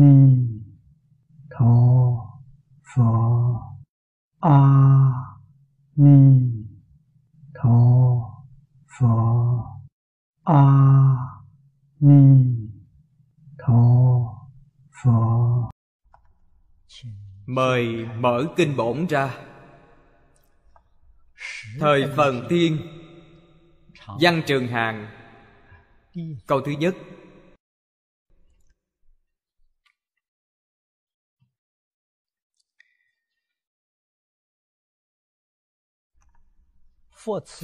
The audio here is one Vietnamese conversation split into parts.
ni tho pho. A ni tho pho. A ni tho pho. Mời mở kinh bổn ra. Thời phần thiên văn trường hàng câu thứ nhất.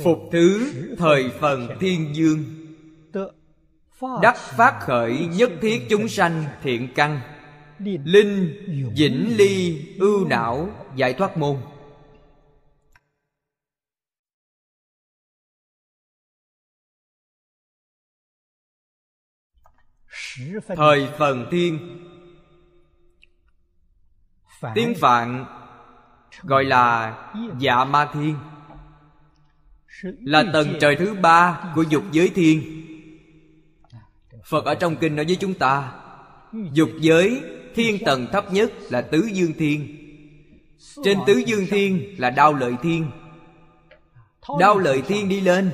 Phục thứ thời phần thiên dương. Đắc phát khởi nhất thiết chúng sanh thiện căn. Linh, vĩnh ly, ưu não, giải thoát môn. Thời phần thiên. Tiếng phạn gọi là dạ ma thiên là tầng trời thứ ba của dục giới thiên. Phật ở trong kinh nói với chúng ta dục giới thiên tầng thấp nhất là tứ dương thiên. Trên tứ dương thiên là đao lợi thiên. Đao lợi thiên đi lên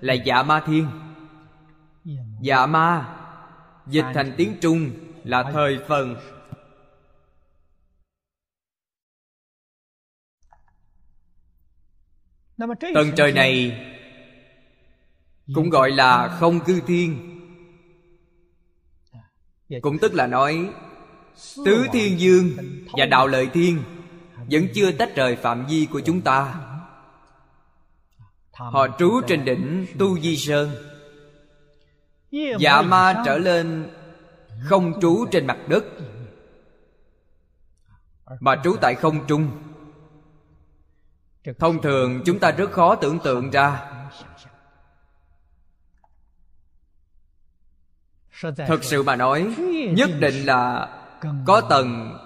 là dạ ma thiên. Dạ ma dịch thành tiếng trung là thời phần tầng trời này cũng gọi là không cư thiên. Cũng tức là nói tứ thiên dương và đạo lợi thiên vẫn chưa tách rời phạm vi của chúng ta. Họ trú trên đỉnh tu di sơn. Dạ ma trở lên không trú trên mặt đất mà trú tại không trung thông thường chúng ta rất khó tưởng tượng ra. Thật sự mà nói, nhất định là có tầng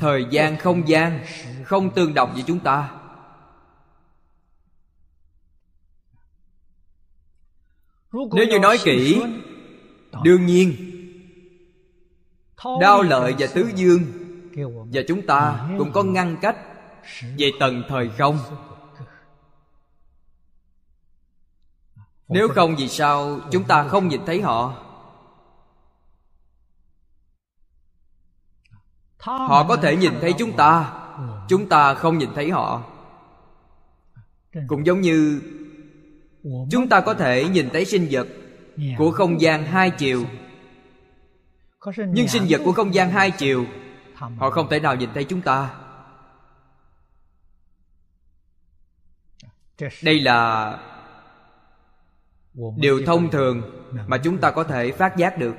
thời gian không gian không tương đồng với chúng ta. Nếu như nói kỹ, đương nhiên đao lợi và tứ dương và chúng ta cũng có ngăn cách về tầng thời không? Nếu không vì sao chúng ta không nhìn thấy họ? Họ có thể nhìn thấy chúng ta chúng ta không nhìn thấy họ. Cũng giống như chúng ta có thể nhìn thấy sinh vật của không gian hai chiều. Nhưng sinh vật của không gian hai chiều, họ không thể nào nhìn thấy chúng ta. Đây là điều thông thường mà chúng ta có thể phát giác được.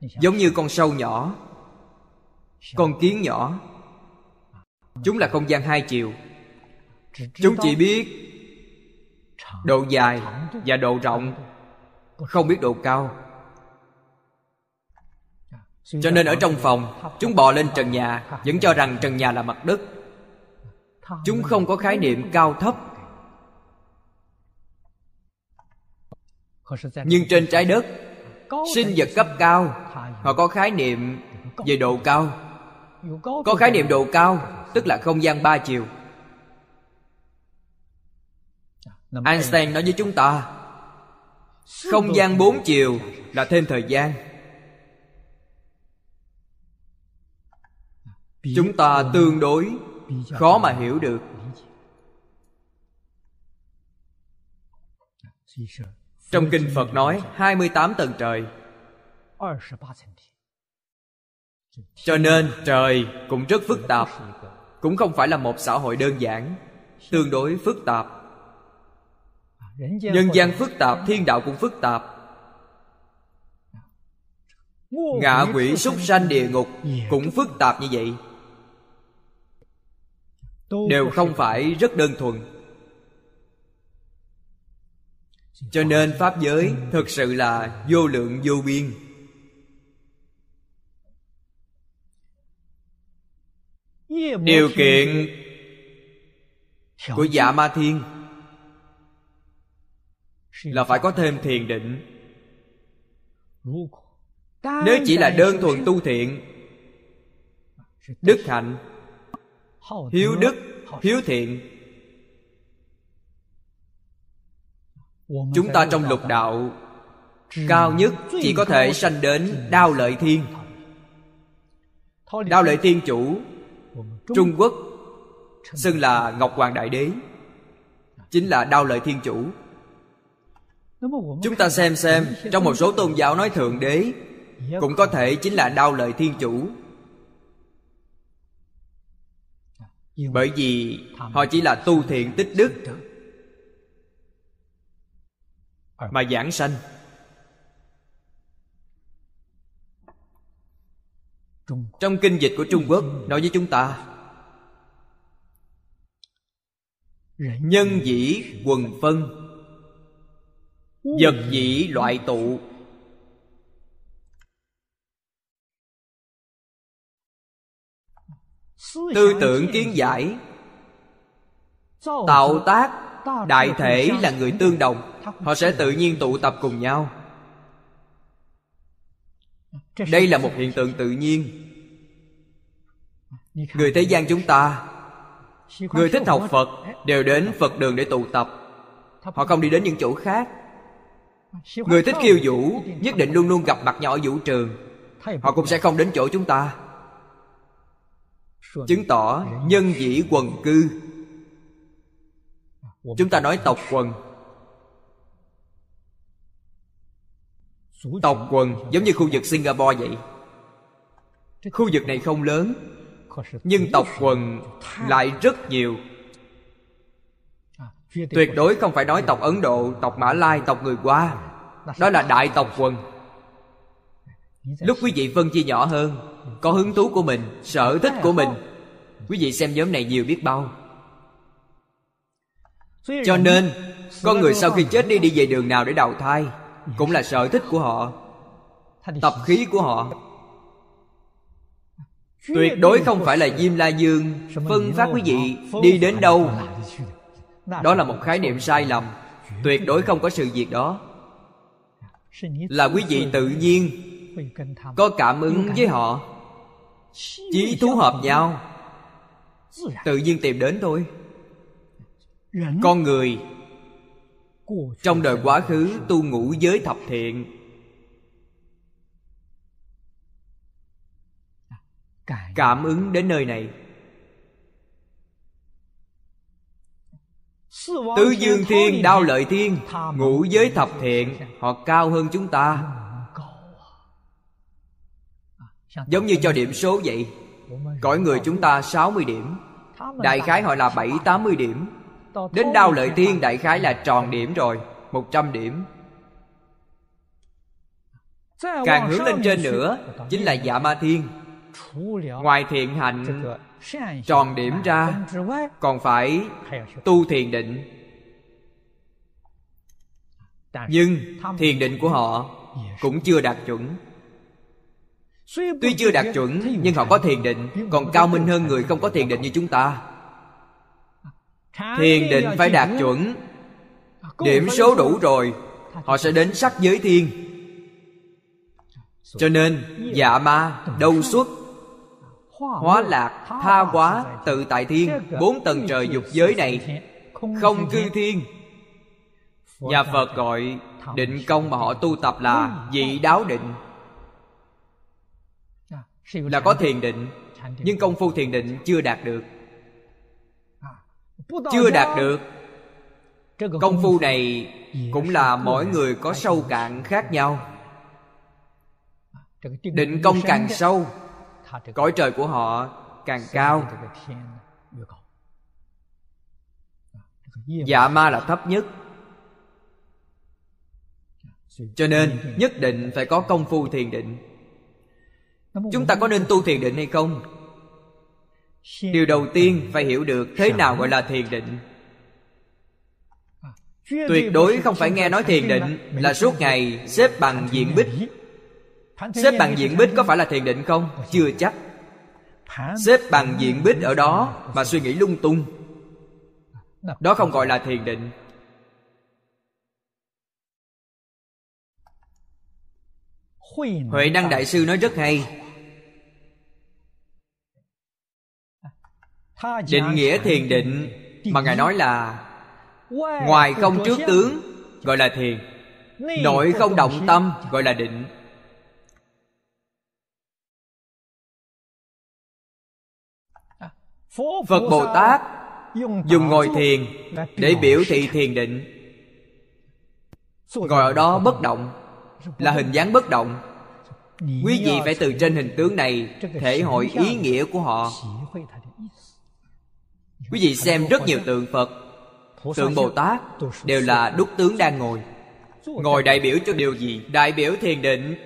Giống như con sâu nhỏ con kiến nhỏ. Chúng là không gian hai chiều. Chúng chỉ biết độ dài và độ rộng không biết độ cao. Cho nên ở trong phòng chúng bò lên trần nhà vẫn cho rằng trần nhà là mặt đất. Chúng không có khái niệm cao thấp nhưng trên trái đất sinh vật cấp cao họ có khái niệm về độ cao. có khái niệm độ cao tức là không gian ba chiều. Einstein nói với chúng ta không gian bốn chiều là thêm thời gian. Chúng ta tương đối khó mà hiểu được trong kinh Phật nói 28 tầng trời. Cho nên trời cũng rất phức tạp Cũng không phải là một xã hội đơn giản Tương đối phức tạp. Nhân gian phức tạp, thiên đạo cũng phức tạp. Ngạ quỷ súc sanh địa ngục Cũng phức tạp như vậy. Đều không phải rất đơn thuần cho nên pháp giới thực sự là vô lượng vô biên. Điều kiện của dạ ma thiên là phải có thêm thiền định. Nếu chỉ là đơn thuần tu thiện, đức hạnh, hiếu đức, hiếu thiện chúng ta trong lục đạo, cao nhất chỉ có thể sanh đến đao lợi thiên. Đao lợi thiên chủ, trung quốc, xưng là ngọc hoàng đại đế, chính là đao lợi thiên chủ. Chúng ta xem xem, trong một số tôn giáo nói thượng đế, cũng có thể chính là đao lợi thiên chủ. Bởi vì họ chỉ là tu thiện tích đức mà giảng sanh. Trong kinh dịch của trung quốc nói với chúng ta nhân dĩ quần phân vật dĩ loại tụ. Tư tưởng kiến giải tạo tác đại thể là người tương đồng họ sẽ tự nhiên tụ tập cùng nhau. Đây là một hiện tượng tự nhiên. Người thế gian chúng ta, người thích học phật, đều đến phật đường để tụ tập. Họ không đi đến những chỗ khác. Người thích khiêu vũ, nhất định luôn luôn gặp mặt nhỏ ở vũ trường. Họ cũng sẽ không đến chỗ chúng ta. Chứng tỏ nhân dĩ quần cư. Chúng ta nói tộc quần. Tộc quần giống như khu vực singapore vậy. Khu vực này không lớn, nhưng tộc quần lại rất nhiều. Tuyệt đối không phải nói tộc ấn độ, tộc mã lai, tộc người hoa. Đó là đại tộc quần. Lúc quý vị phân chia nhỏ hơn, có hứng thú của mình, sở thích của mình, quý vị xem nhóm này nhiều biết bao. Cho nên, con người sau khi chết đi đi về đường nào để đào thai? Cũng là sở thích của họ, tập khí của họ. Tuyệt đối không phải là diêm la dương, phân phát quý vị đi đến đâu, đó là một khái niệm sai lầm, tuyệt đối không có sự việc đó. Là quý vị tự nhiên, có cảm ứng với họ, chí thú hợp nhau, tự nhiên tìm đến thôi. Con người trong đời quá khứ tu ngũ giới thập thiện. Cảm ứng đến nơi này. Tứ dương thiên, đao lợi thiên ngũ giới thập thiện, họ cao hơn chúng ta. Giống như cho điểm số vậy, cõi người chúng ta 60 điểm, Đại khái họ là 7-80 điểm. Đến đao lợi thiên đại khái là tròn điểm rồi 100 điểm. Càng hướng lên trên nữa Chính là dạ ma thiên. Ngoài thiện hạnh Tròn điểm ra Còn phải tu thiền định. Nhưng thiền định của họ Cũng chưa đạt chuẩn. Tuy chưa đạt chuẩn Nhưng họ có thiền định Còn cao minh hơn người không có thiền định như chúng ta Thiền định phải đạt chuẩn. Điểm số đủ rồi. Họ sẽ đến sắc giới thiên. Cho nên Dạ ma đâu xuất? Hóa lạc tha hóa tự tại thiên Bốn tầng trời dục giới này Không cư thiên. Nhà Phật gọi định công mà họ tu tập là dị đáo định. Là có thiền định. nhưng công phu thiền định chưa đạt được chưa đạt được. Công phu này cũng là mỗi người có sâu cạn khác nhau. Định công càng sâu cõi trời của họ càng cao. dạ ma là thấp nhất. Cho nên nhất định phải có công phu thiền định. Chúng ta có nên tu thiền định hay không điều đầu tiên phải hiểu được thế nào gọi là thiền định. Tuyệt đối không phải nghe nói thiền định là suốt ngày xếp bằng diện bích. xếp bằng diện bích có phải là thiền định không? Chưa chắc. Xếp bằng diện bích ở đó mà suy nghĩ lung tung. Đó không gọi là thiền định. Huệ năng đại sư nói rất hay định nghĩa thiền định mà ngài nói là ngoài không trước tướng gọi là thiền nội không động tâm gọi là định. Phật bồ tát dùng ngồi thiền để biểu thị thiền. định. Ngồi ở đó bất động là hình dáng bất động. Quý vị phải từ trên hình tướng này thể hội ý nghĩa của họ quý vị xem rất nhiều tượng phật, tượng bồ tát đều là đúc tướng đang ngồi. Ngồi đại biểu cho điều gì? Đại biểu thiền định.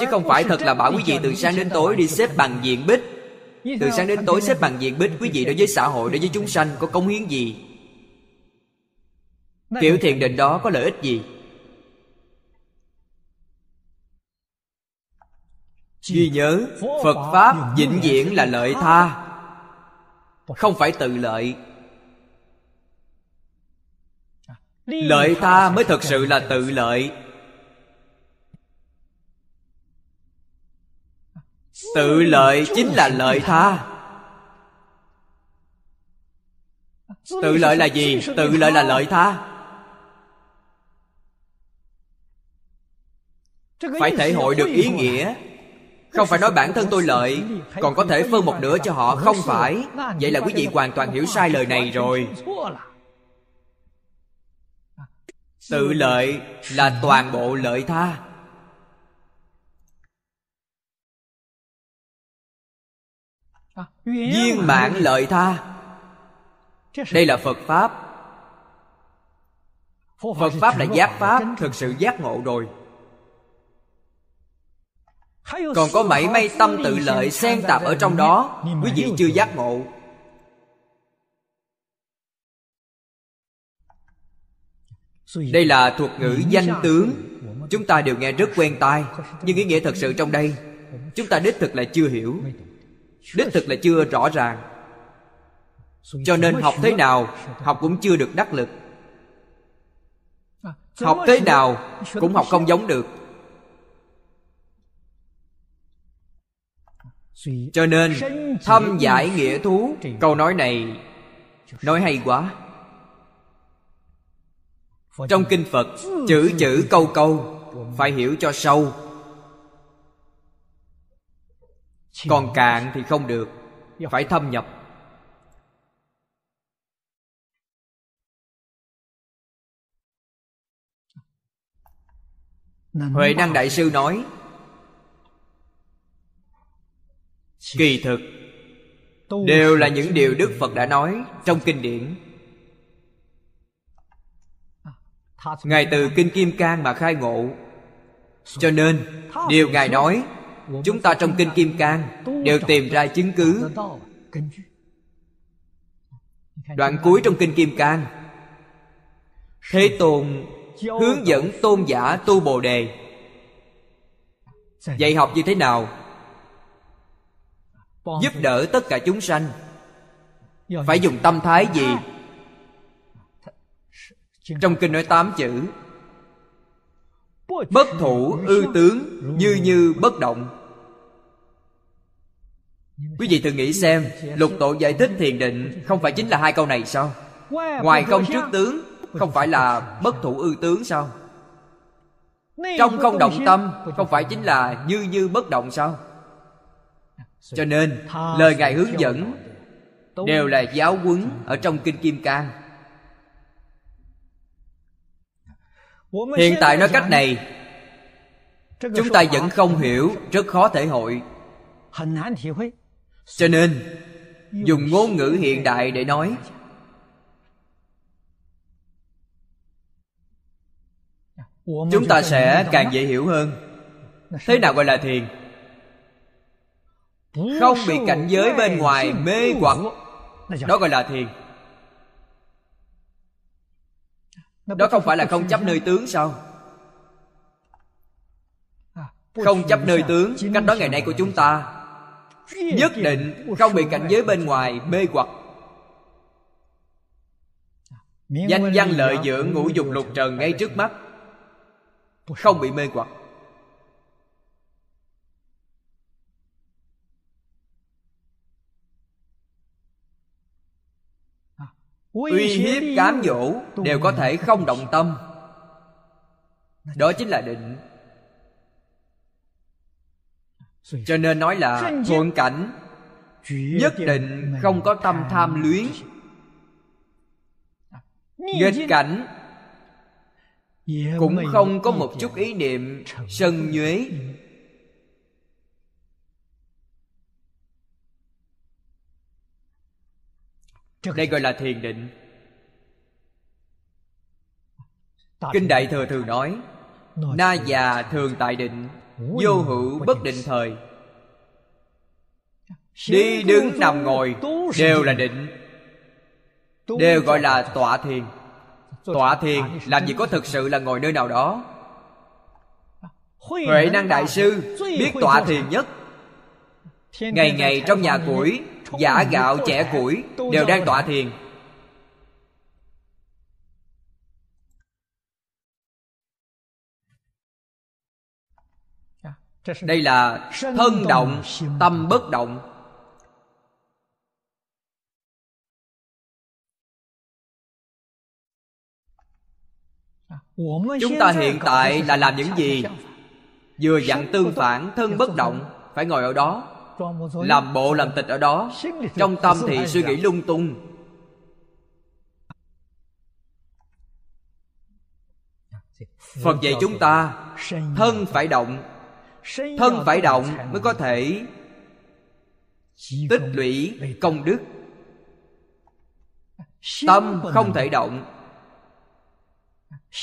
Chứ không phải thật là bảo quý vị từ sáng đến tối đi xếp bằng diện bích. Từ sáng đến tối xếp bằng diện bích, quý vị đối với xã hội, đối với chúng sanh có công hiến gì? Kiểu thiền định đó có lợi ích gì? Ghi nhớ phật pháp vĩnh viễn là lợi tha không phải tự lợi lợi tha mới thật sự là tự lợi tự lợi chính là lợi tha tự lợi là gì tự lợi là lợi tha phải thể hội được ý nghĩa không phải nói bản thân tôi lợi, còn có thể phân một nửa cho họ, không phải. Vậy là quý vị hoàn toàn hiểu sai lời này rồi. Tự lợi là toàn bộ lợi tha. Viên mãn lợi tha. Đây là phật pháp. Phật pháp là giác pháp, thực sự giác ngộ rồi còn có mảy may tâm tự lợi xen tạp ở trong đó, quý vị chưa giác ngộ. Đây là thuật ngữ danh tướng. Chúng ta đều nghe rất quen tai, nhưng ý nghĩa thật sự trong đây, chúng ta đích thực là chưa hiểu. Đích thực là chưa rõ ràng. Cho nên học thế nào, học cũng chưa được đắc lực. Học thế nào cũng học không giống được. Cho nên, thâm giải nghĩa thú, câu nói này nói hay quá. Trong kinh phật, chữ chữ câu câu phải hiểu cho sâu. Còn cạn thì không được, phải thâm nhập. Huệ năng đại sư nói kỳ thực đều là những điều đức phật đã nói trong kinh điển. Ngài từ kinh kim cang mà khai ngộ. Cho nên điều ngài nói chúng ta trong kinh kim cang đều tìm ra chứng cứ. đoạn cuối trong kinh kim cang. Thế tôn hướng dẫn tôn giả tu bồ đề. Dạy học như thế nào giúp đỡ tất cả chúng sanh. Phải dùng tâm thái gì? Trong kinh nói tám chữ. Bất thủ ư tướng như như bất động. Quý vị thử nghĩ xem lục tổ giải thích thiền định không phải chính là hai câu này sao? Ngoài không trước tướng không phải là bất thủ ư tướng sao? Trong không động tâm không phải chính là như như bất động sao cho nên, lời ngài hướng dẫn đều là giáo huấn ở trong kinh kim cang. Hiện tại nói cách này, chúng ta vẫn không hiểu, rất khó thể hội. Cho nên, dùng ngôn ngữ hiện đại để nói. Chúng ta sẽ càng dễ hiểu hơn. Thế nào gọi là thiền? Không bị cảnh giới bên ngoài mê hoặc đó gọi là thiền. Đó không phải là không chấp nơi tướng sao? Không chấp nơi tướng cách đó ngày nay của chúng ta. Nhất định không bị cảnh giới bên ngoài mê hoặc danh văn lợi dưỡng ngũ dục lục trần ngay trước mắt. Không bị mê hoặc uy hiếp cám dỗ đều có thể không động tâm. Đó chính là định. Cho nên nói là thuận cảnh nhất định không có tâm tham luyến. nghịch cảnh cũng không có một chút ý niệm sân nhuế đây gọi là thiền định kinh đại thừa thường nói na già thường tại định vô hữu bất định thời đi đứng nằm ngồi đều là định đều gọi là tọa thiền tọa thiền làm gì có thực sự là ngồi nơi nào đó huệ năng đại sư biết tọa thiền nhất ngày ngày trong nhà củi giả gạo chẻ củi đều đang tọa thiền. Đây là thân động tâm bất động. Chúng ta hiện tại là làm những gì? vừa dặn tương phản thân bất động phải ngồi ở đó làm bộ làm tịch ở đó trong tâm thì suy nghĩ lung tung. Phật dạy chúng ta thân phải động thân phải động mới có thể tích lũy công đức. Tâm không thể động.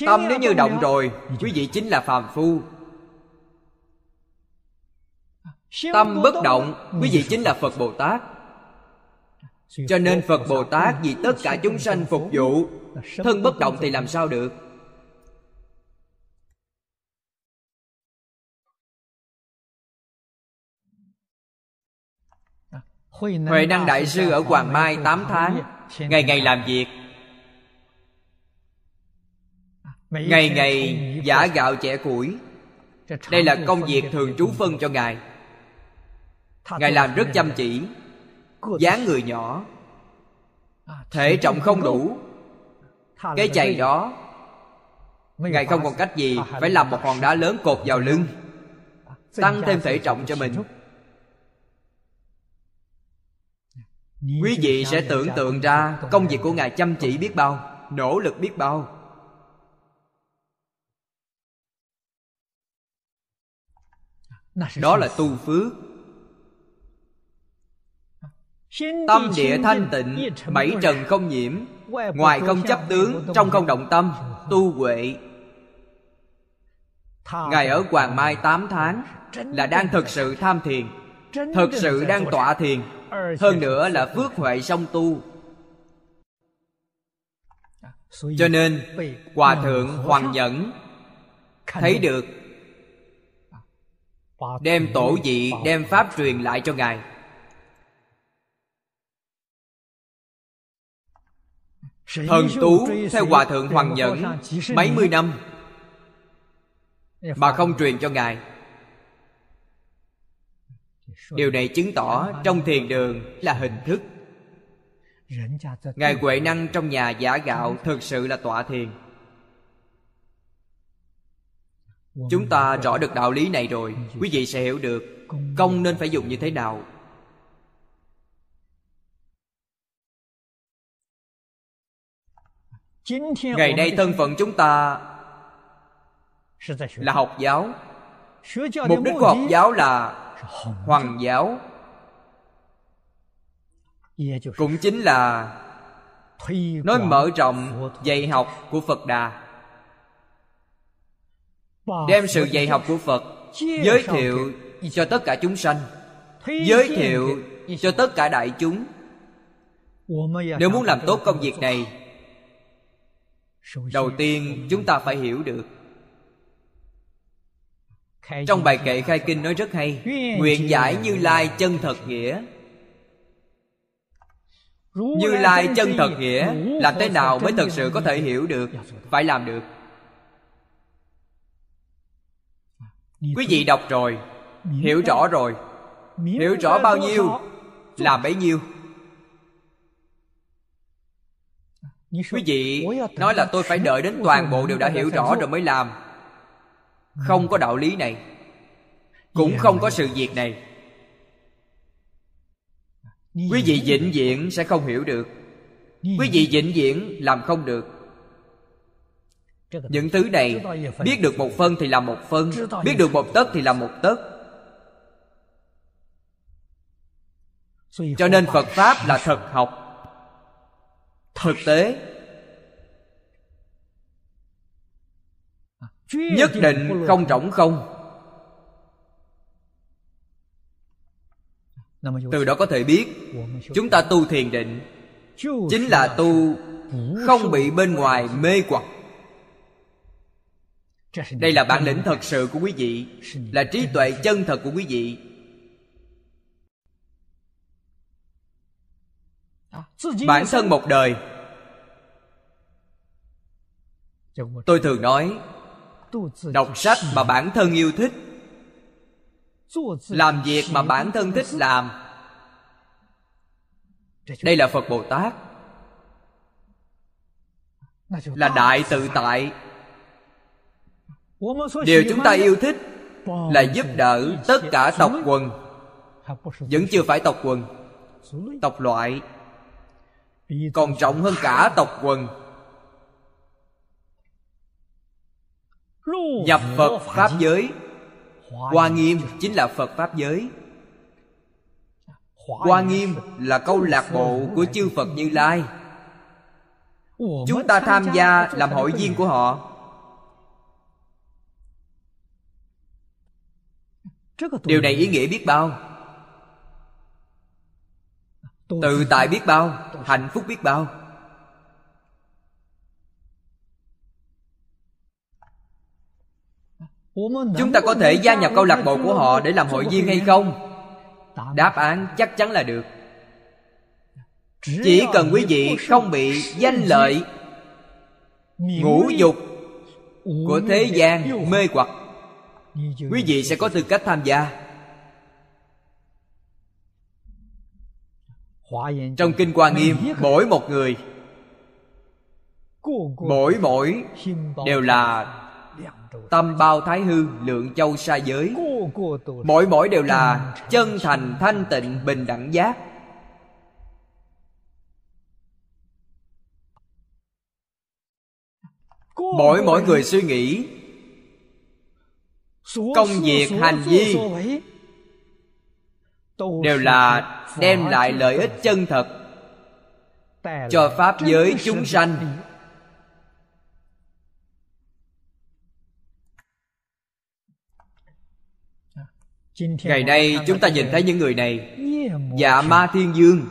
Tâm nếu như động rồi quý vị chính là phàm phu tâm bất động quý vị chính là phật bồ tát cho nên phật bồ tát vì tất cả chúng sanh phục vụ thân bất động thì làm sao được? Huệ Năng Đại Sư ở Hoàng Mai 8 tháng Ngày ngày làm việc. Ngày ngày giả gạo chẻ củi. Đây là công việc thường trú phân cho Ngài Ngài làm rất chăm chỉ dáng người nhỏ Thể trọng không đủ. Cái chày đó Ngài không còn cách gì Phải làm một hòn đá lớn cột vào lưng. Tăng thêm thể trọng cho mình. Quý vị sẽ tưởng tượng ra Công việc của Ngài chăm chỉ biết bao Nỗ lực biết bao. Đó là tu phước Tâm địa thanh tịnh Bảy trần không nhiễm Ngoài không chấp tướng Trong không động tâm Tu huệ. Ngài ở Hoàng Mai 8 tháng Là đang thực sự tham thiền Thực sự đang tọa thiền Hơn nữa là phước huệ song tu. Cho nên Hòa Thượng Hoàng Nhẫn Thấy được. Đem tổ dị Đem Pháp truyền lại cho Ngài Thần tú theo Hòa Thượng Hoàng Nhẫn Mấy mươi năm Mà không truyền cho Ngài. Điều này chứng tỏ trong thiền đường là hình thức. Ngài Huệ Năng trong nhà giả gạo thực sự là tọa thiền. Chúng ta rõ được đạo lý này rồi. Quý vị sẽ hiểu được Công nên phải dùng như thế nào Ngày nay thân phận chúng ta Là học giáo. Mục đích của học giáo là Hoàng giáo. Cũng chính là Nói mở rộng dạy học của Phật Đà. Đem sự dạy học của Phật Giới thiệu cho tất cả chúng sanh. Giới thiệu cho tất cả đại chúng. Nếu muốn làm tốt công việc này đầu tiên chúng ta phải hiểu được. Trong bài kệ khai kinh nói rất hay. Nguyện giải như lai chân thật nghĩa. Như lai chân thật nghĩa làm thế nào mới thật sự có thể hiểu được? Phải làm được. Quý vị đọc rồi hiểu rõ rồi. Hiểu rõ bao nhiêu làm bấy nhiêu quý vị nói là tôi phải đợi đến toàn bộ đều đã hiểu rõ rồi mới làm. Không có đạo lý này. Cũng không có sự việc này. Quý vị vĩnh viễn sẽ không hiểu được. Quý vị vĩnh viễn làm không được. Những thứ này biết được một phân thì làm một phân biết được một tấc thì làm một tấc. Cho nên phật pháp là thật học thực tế. Nhất định không rỗng không. Từ đó có thể biết, chúng ta tu thiền định chính là tu không bị bên ngoài mê hoặc. Đây là bản lĩnh thật sự của quý vị, là trí tuệ chân thật của quý vị. Bản thân một đời. Tôi thường nói đọc sách mà bản thân yêu thích. Làm việc mà bản thân thích làm. Đây là phật bồ tát. Là đại tự tại. Điều chúng ta yêu thích là giúp đỡ tất cả tộc quần. Vẫn chưa phải tộc quần tộc loại còn trọng hơn cả tộc quần. Nhập phật pháp giới. Hoa nghiêm chính là phật pháp giới. Hoa nghiêm là câu lạc bộ của chư phật như lai. Chúng ta tham gia làm hội viên của họ. Điều này ý nghĩa biết bao. Tự tại biết bao hạnh phúc biết bao. Chúng ta có thể gia nhập câu lạc bộ của họ để làm hội viên hay không? Đáp án chắc chắn là được. Chỉ cần quý vị không bị danh lợi, ngũ dục của thế gian mê hoặc, quý vị sẽ có tư cách tham gia. Trong kinh hoa nghiêm mỗi một người mỗi mỗi đều là tâm bao thái hư lượng châu sa giới. Mỗi mỗi đều là chân thành thanh tịnh bình đẳng giác. Mỗi mỗi người suy nghĩ công việc hành vi đều là đem lại lợi ích chân thật cho pháp giới chúng sanh. ngày nay chúng ta nhìn thấy những người này. Dạ ma thiên dương.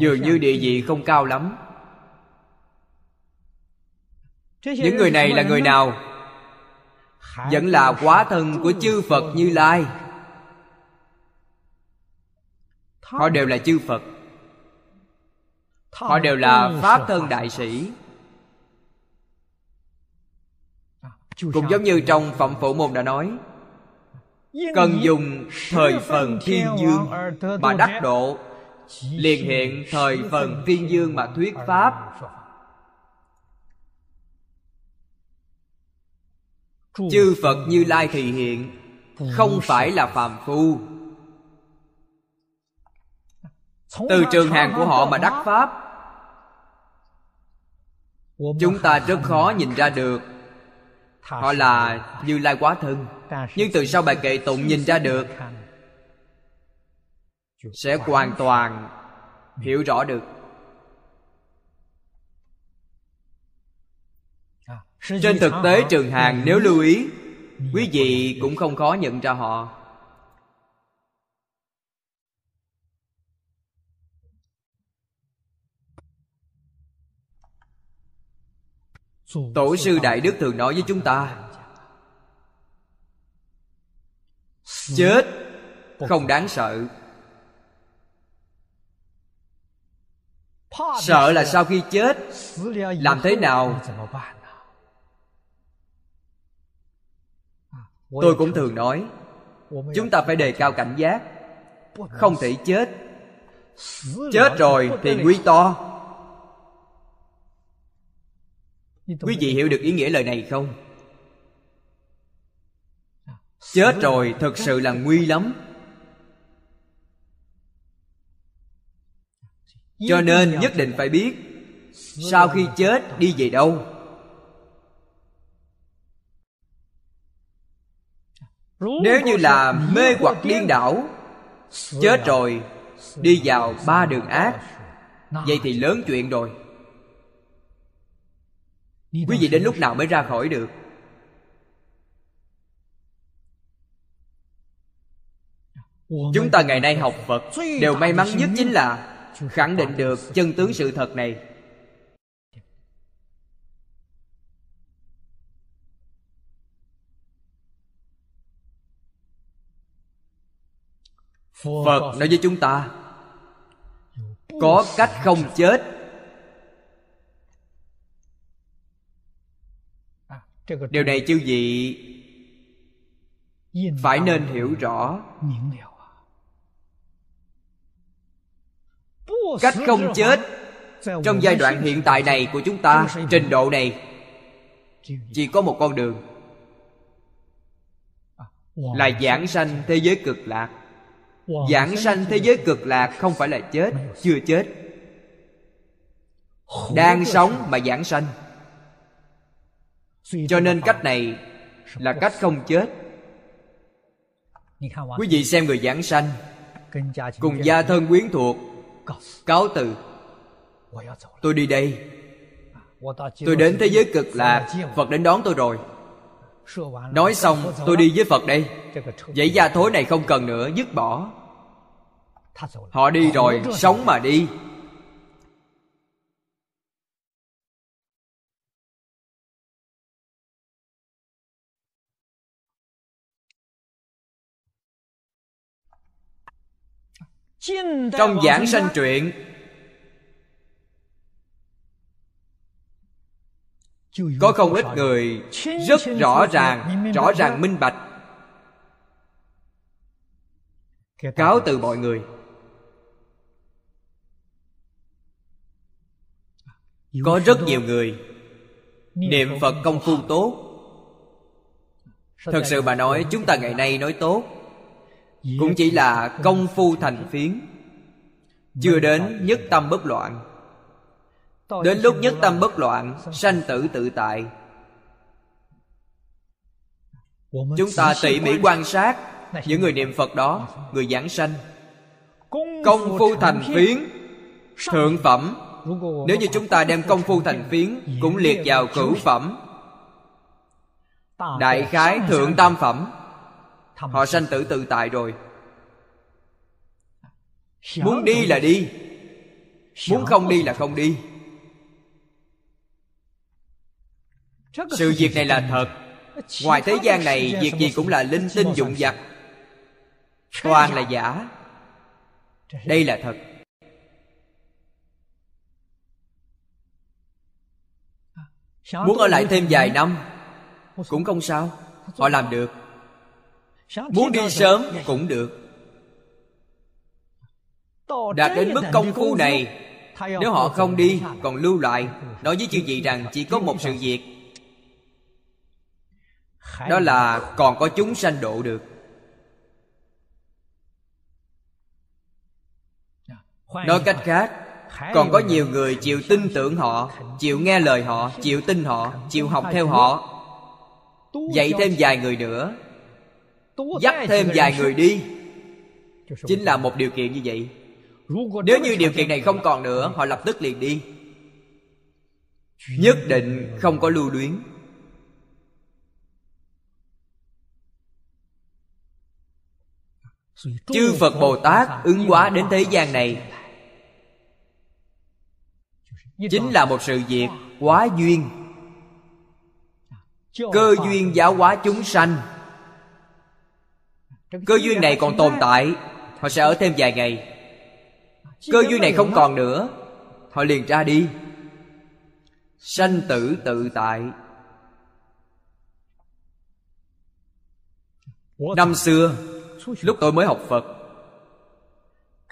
Dường như địa vị không cao lắm. Những người này là người nào? vẫn là quá thân của chư phật. Như lai họ đều là chư phật. Họ đều là pháp thân đại sĩ. Cũng giống như trong phẩm phổ môn đã nói cần dùng thời phần thiên dương mà đắc độ liền hiện thời phần thiên dương mà thuyết pháp. Chư phật như lai thì hiện không phải là phàm phu từ trường hàng của họ mà đắc pháp. Chúng ta rất khó nhìn ra được. họ là như lai quá thân. Nhưng từ sau bài kệ tụng nhìn ra được sẽ hoàn toàn hiểu rõ được. Trên thực tế trường hàng nếu lưu ý quý vị cũng không khó nhận ra họ tổ sư đại đức thường nói với chúng ta chết không đáng sợ. Sợ là sau khi chết làm thế nào? Tôi cũng thường nói chúng ta phải đề cao cảnh giác không thể chết. Chết rồi thì nguy to quý vị hiểu được ý nghĩa lời này không? Chết rồi thực sự là nguy lắm. Cho nên nhất định phải biết sau khi chết đi về đâu? Nếu như là mê hoặc điên đảo chết rồi. đi vào ba đường ác. Vậy thì lớn chuyện rồi quý vị đến lúc nào mới ra khỏi được? Chúng ta ngày nay học phật. đều may mắn nhất chính là khẳng định được chân tướng sự thật này. Phật nói với chúng ta có cách không chết điều này chư vị phải nên hiểu rõ. Cách không chết trong giai đoạn hiện tại này của chúng ta trình độ này chỉ có một con đường. Là giảng sanh thế giới cực lạc. Giảng sanh thế giới cực lạc không phải là chết, chưa chết. Đang sống mà giảng sanh cho nên cách này là cách không chết. Quý vị xem người giảng sanh cùng gia thân quyến thuộc, cáo từ. Tôi đi đây. Tôi đến thế giới cực lạc, phật đến đón tôi rồi. Nói xong, tôi đi với phật đây. Vậy gia thối này không cần nữa, dứt bỏ. Họ đi rồi, sống mà đi. Trong giảng sanh truyện có không ít người rất rõ ràng rõ ràng minh bạch. Cáo từ mọi người. Có rất nhiều người niệm phật công phu tốt. Thật sự mà nói chúng ta ngày nay nói tốt cũng chỉ là công phu thành phiến. Chưa đến nhất tâm bất loạn. Đến lúc nhất tâm bất loạn, sanh tử tự tại. Chúng ta tỉ mỉ quan sát những người niệm phật đó, người giảng sanh. Công phu thành phiến, thượng phẩm. Nếu như chúng ta đem công phu thành phiến, cũng liệt vào cửu phẩm. Đại khái thượng tam phẩm họ sanh tử tự tại rồi. Muốn đi là đi. Muốn không đi là không đi. Sự việc này là thật. Ngoài thế gian này việc gì cũng là linh tinh dụng vặt toàn là giả. Đây là thật. Muốn ở lại thêm vài năm cũng không sao. Họ làm được muốn đi sớm cũng được. Đạt đến mức công phu này nếu họ không đi còn lưu lại nói với chư vị rằng chỉ có một sự việc. Đó là còn có chúng sanh độ được. Nói cách khác còn có nhiều người chịu tin tưởng họ chịu nghe lời họ chịu tin họ chịu học theo họ. Dạy thêm vài người nữa dắt thêm vài người đi. Chính là một điều kiện như vậy. Nếu như điều kiện này không còn nữa họ lập tức liền đi. Nhất định không có lưu luyến. Chư phật bồ tát ứng hóa đến thế gian này. chính là một sự việc quá duyên. Cơ duyên giáo hóa chúng sanh cơ duyên này còn tồn tại. Họ sẽ ở thêm vài ngày. Cơ duyên này không còn nữa. Họ liền ra đi. Sanh tử tự tại. Năm xưa lúc tôi mới học phật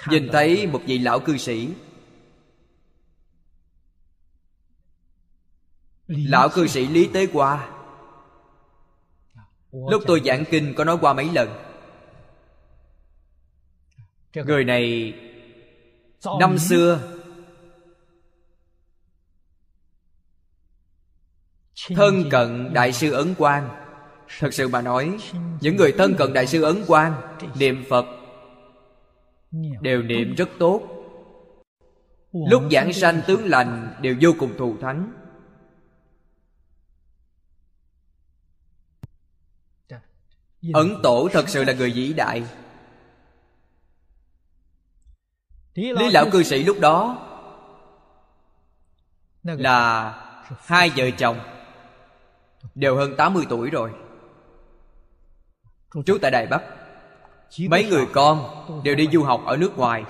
nhìn thấy một vị lão cư sĩ. Lão cư sĩ lý tế qua. Lúc tôi giảng kinh có nói qua mấy lần người này năm xưa. Thân cận đại sư ấn quang. Thật sự mà nói những người thân cận đại sư ấn quang niệm phật đều niệm rất tốt. Lúc giảng sanh tướng lành đều vô cùng thù thắng. Ấn tổ thật sự là người vĩ đại lý lão cư sĩ lúc đó là hai vợ chồng. Đều hơn 80 tuổi rồi. Trú tại đài bắc. Mấy người con đều đi du học ở nước ngoài.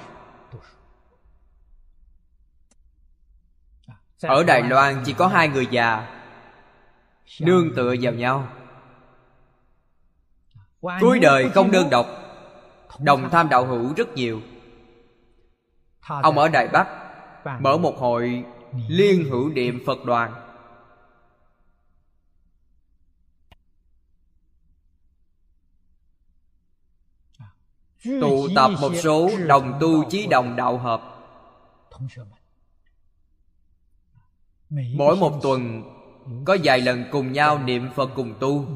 Ở đài loan chỉ có hai người già. Nương tựa vào nhau. Cuối đời không đơn độc. Đồng tham đạo hữu rất nhiều ông ở đài bắc mở một hội liên hữu niệm phật đoàn. Tụ tập một số đồng tu chí đồng đạo hợp. Mỗi một tuần có vài lần cùng nhau niệm phật cùng tu.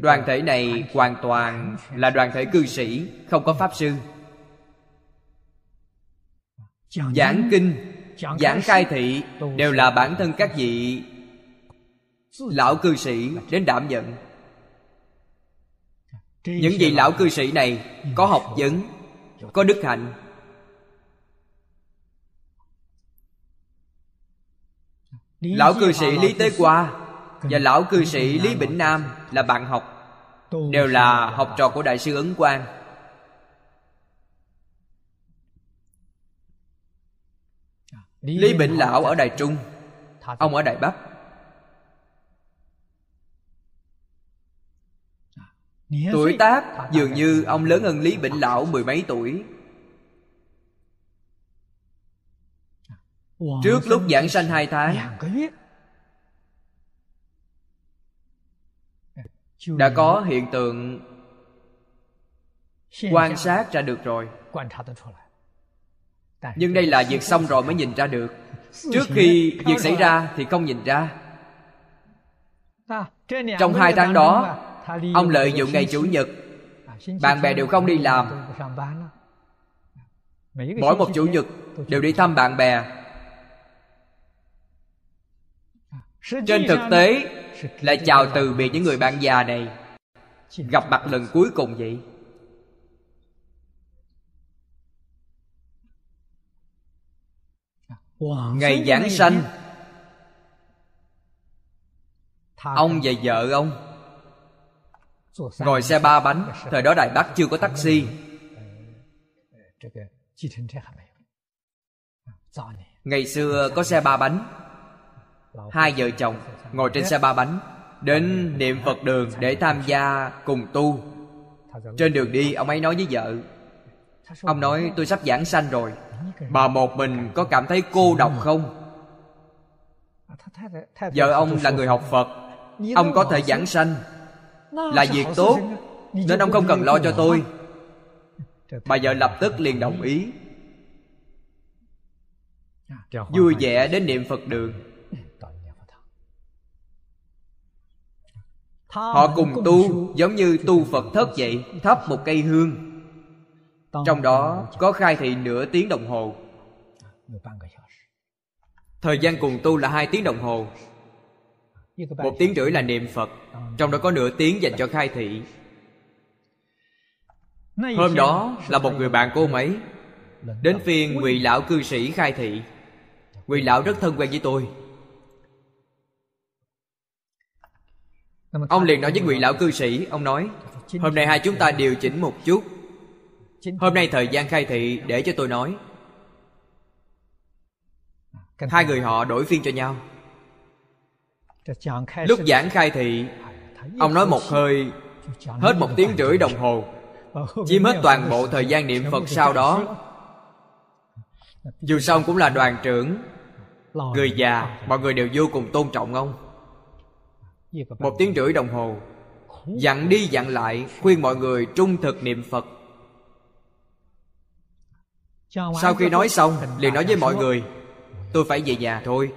Đoàn thể này hoàn toàn là đoàn thể cư sĩ không có pháp sư giảng kinh giảng khai thị đều là bản thân các vị lão cư sĩ đến đảm nhận. Những vị lão cư sĩ này có học vấn có đức hạnh. Lão cư sĩ lý tế qua và lão cư sĩ lý bỉnh nam là bạn học đều là học trò của đại sư ấn quang lý bỉnh lão ở đài trung. Ông ở đài bắc. Tuổi tác dường như ông lớn hơn Lý Bỉnh Lão mười mấy tuổi. Trước lúc giảng sanh hai tháng. Đã có hiện tượng Quan sát ra được rồi nhưng đây là việc xong rồi mới nhìn ra được. Trước khi việc xảy ra thì không nhìn ra. Trong hai tháng đó, ông lợi dụng ngày chủ nhật, bạn bè đều không đi làm. Mỗi một chủ nhật đều đi thăm bạn bè. Trên thực tế là chào từ biệt những người bạn già này, gặp mặt lần cuối cùng vậy. Ngày giảng sanh. Ông và vợ ông Ngồi xe ba bánh. Thời đó Đài Bắc chưa có taxi. Ngày xưa có xe ba bánh. Hai vợ chồng ngồi trên xe ba bánh Đến niệm Phật đường để tham gia cùng tu. Trên đường đi ông ấy nói với vợ Ông nói tôi sắp giảng sanh rồi Bà một mình có cảm thấy cô độc không? Vợ ông là người học Phật. Ông có thể giảng sanh. Là việc tốt nên ông không cần lo cho tôi. Bà vợ lập tức liền đồng ý. Vui vẻ đến niệm phật đường họ cùng tu giống như tu phật thất vậy thắp một cây hương trong đó có khai thị nửa tiếng đồng hồ. Thời gian cùng tu là hai tiếng đồng hồ. Một tiếng rưỡi là niệm phật. Trong đó có nửa tiếng dành cho khai thị. Hôm đó là một người bạn của ông ấy đến phiên ngụy lão cư sĩ khai thị. Ngụy lão rất thân quen với tôi. Ông liền nói với ngụy lão cư sĩ ông nói hôm nay hai chúng ta điều chỉnh một chút hôm nay thời gian khai thị để cho tôi nói. Hai người họ đổi phiên cho nhau. Lúc giảng khai thị ông nói một hơi hết một tiếng rưỡi đồng hồ. Chiếm hết toàn bộ thời gian niệm phật sau đó. Dù sao cũng là đoàn trưởng. Người già mọi người đều vô cùng tôn trọng ông. Một tiếng rưỡi đồng hồ. Dặn đi dặn lại khuyên mọi người trung thực niệm phật sau khi nói xong liền nói với mọi người tôi phải về nhà thôi.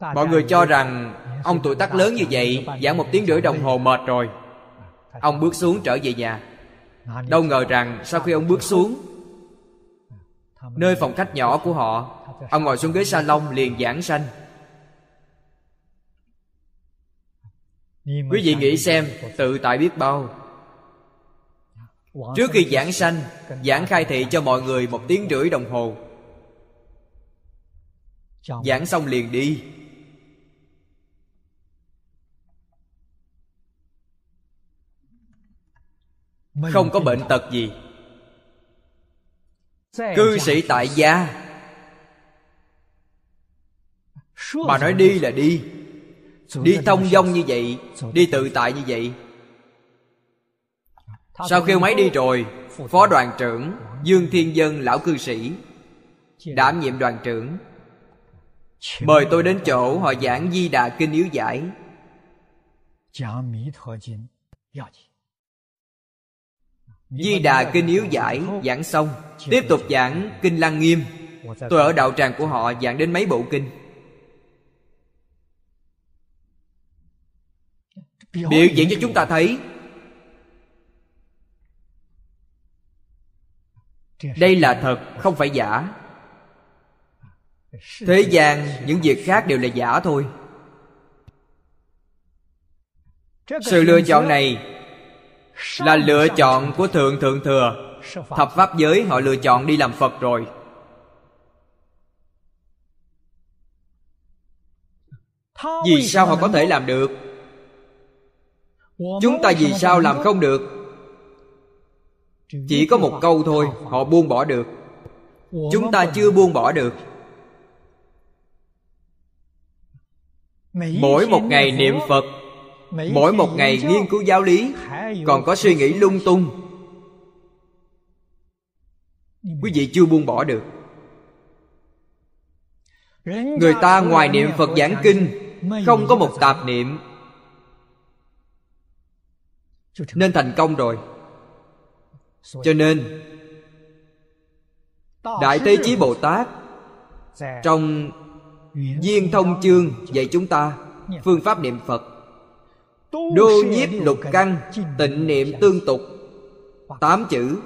Mọi người cho rằng ông tuổi tác lớn như vậy giảng một tiếng rưỡi đồng hồ mệt rồi. Ông bước xuống trở về nhà. Đâu ngờ rằng sau khi ông bước xuống nơi phòng khách nhỏ của họ ông ngồi xuống ghế salon liền giảng sanh. Quý vị nghĩ xem tự tại biết bao trước khi giảng sanh giảng khai thị cho mọi người một tiếng rưỡi đồng hồ. Giảng xong liền đi. Không có bệnh tật gì. Cư sĩ tại gia. Mà nói đi là đi. Đi thông dong như vậy đi tự tại như vậy sau khi ông ấy đi rồi phó đoàn trưởng dương thiên dân lão cư sĩ đảm nhiệm đoàn trưởng. Mời tôi đến chỗ họ giảng di đà kinh yếu giải. Di Đà Kinh Yếu Giải giảng xong Tiếp tục giảng Kinh Lăng Nghiêm. Tôi ở đạo tràng của họ giảng đến mấy bộ kinh. Biểu diễn cho chúng ta thấy Đây là thật, không phải giả. Thế gian những việc khác đều là giả thôi. Sự lựa chọn này là lựa chọn của thượng thượng thừa. Thập pháp giới họ lựa chọn đi làm phật rồi. Vì sao họ có thể làm được? Chúng ta vì sao làm không được chỉ có một câu thôi họ buông bỏ được. Chúng ta chưa buông bỏ được. Mỗi một ngày niệm phật mỗi một ngày nghiên cứu giáo lý còn có suy nghĩ lung tung. Quý vị chưa buông bỏ được. Người ta ngoài niệm phật giảng kinh không có một tạp niệm. Nên thành công rồi cho nên đại thế chí bồ tát trong viên thông chương dạy chúng ta phương pháp niệm phật. Đô nhiếp lục căn Tịnh niệm tương tục Tám chữ.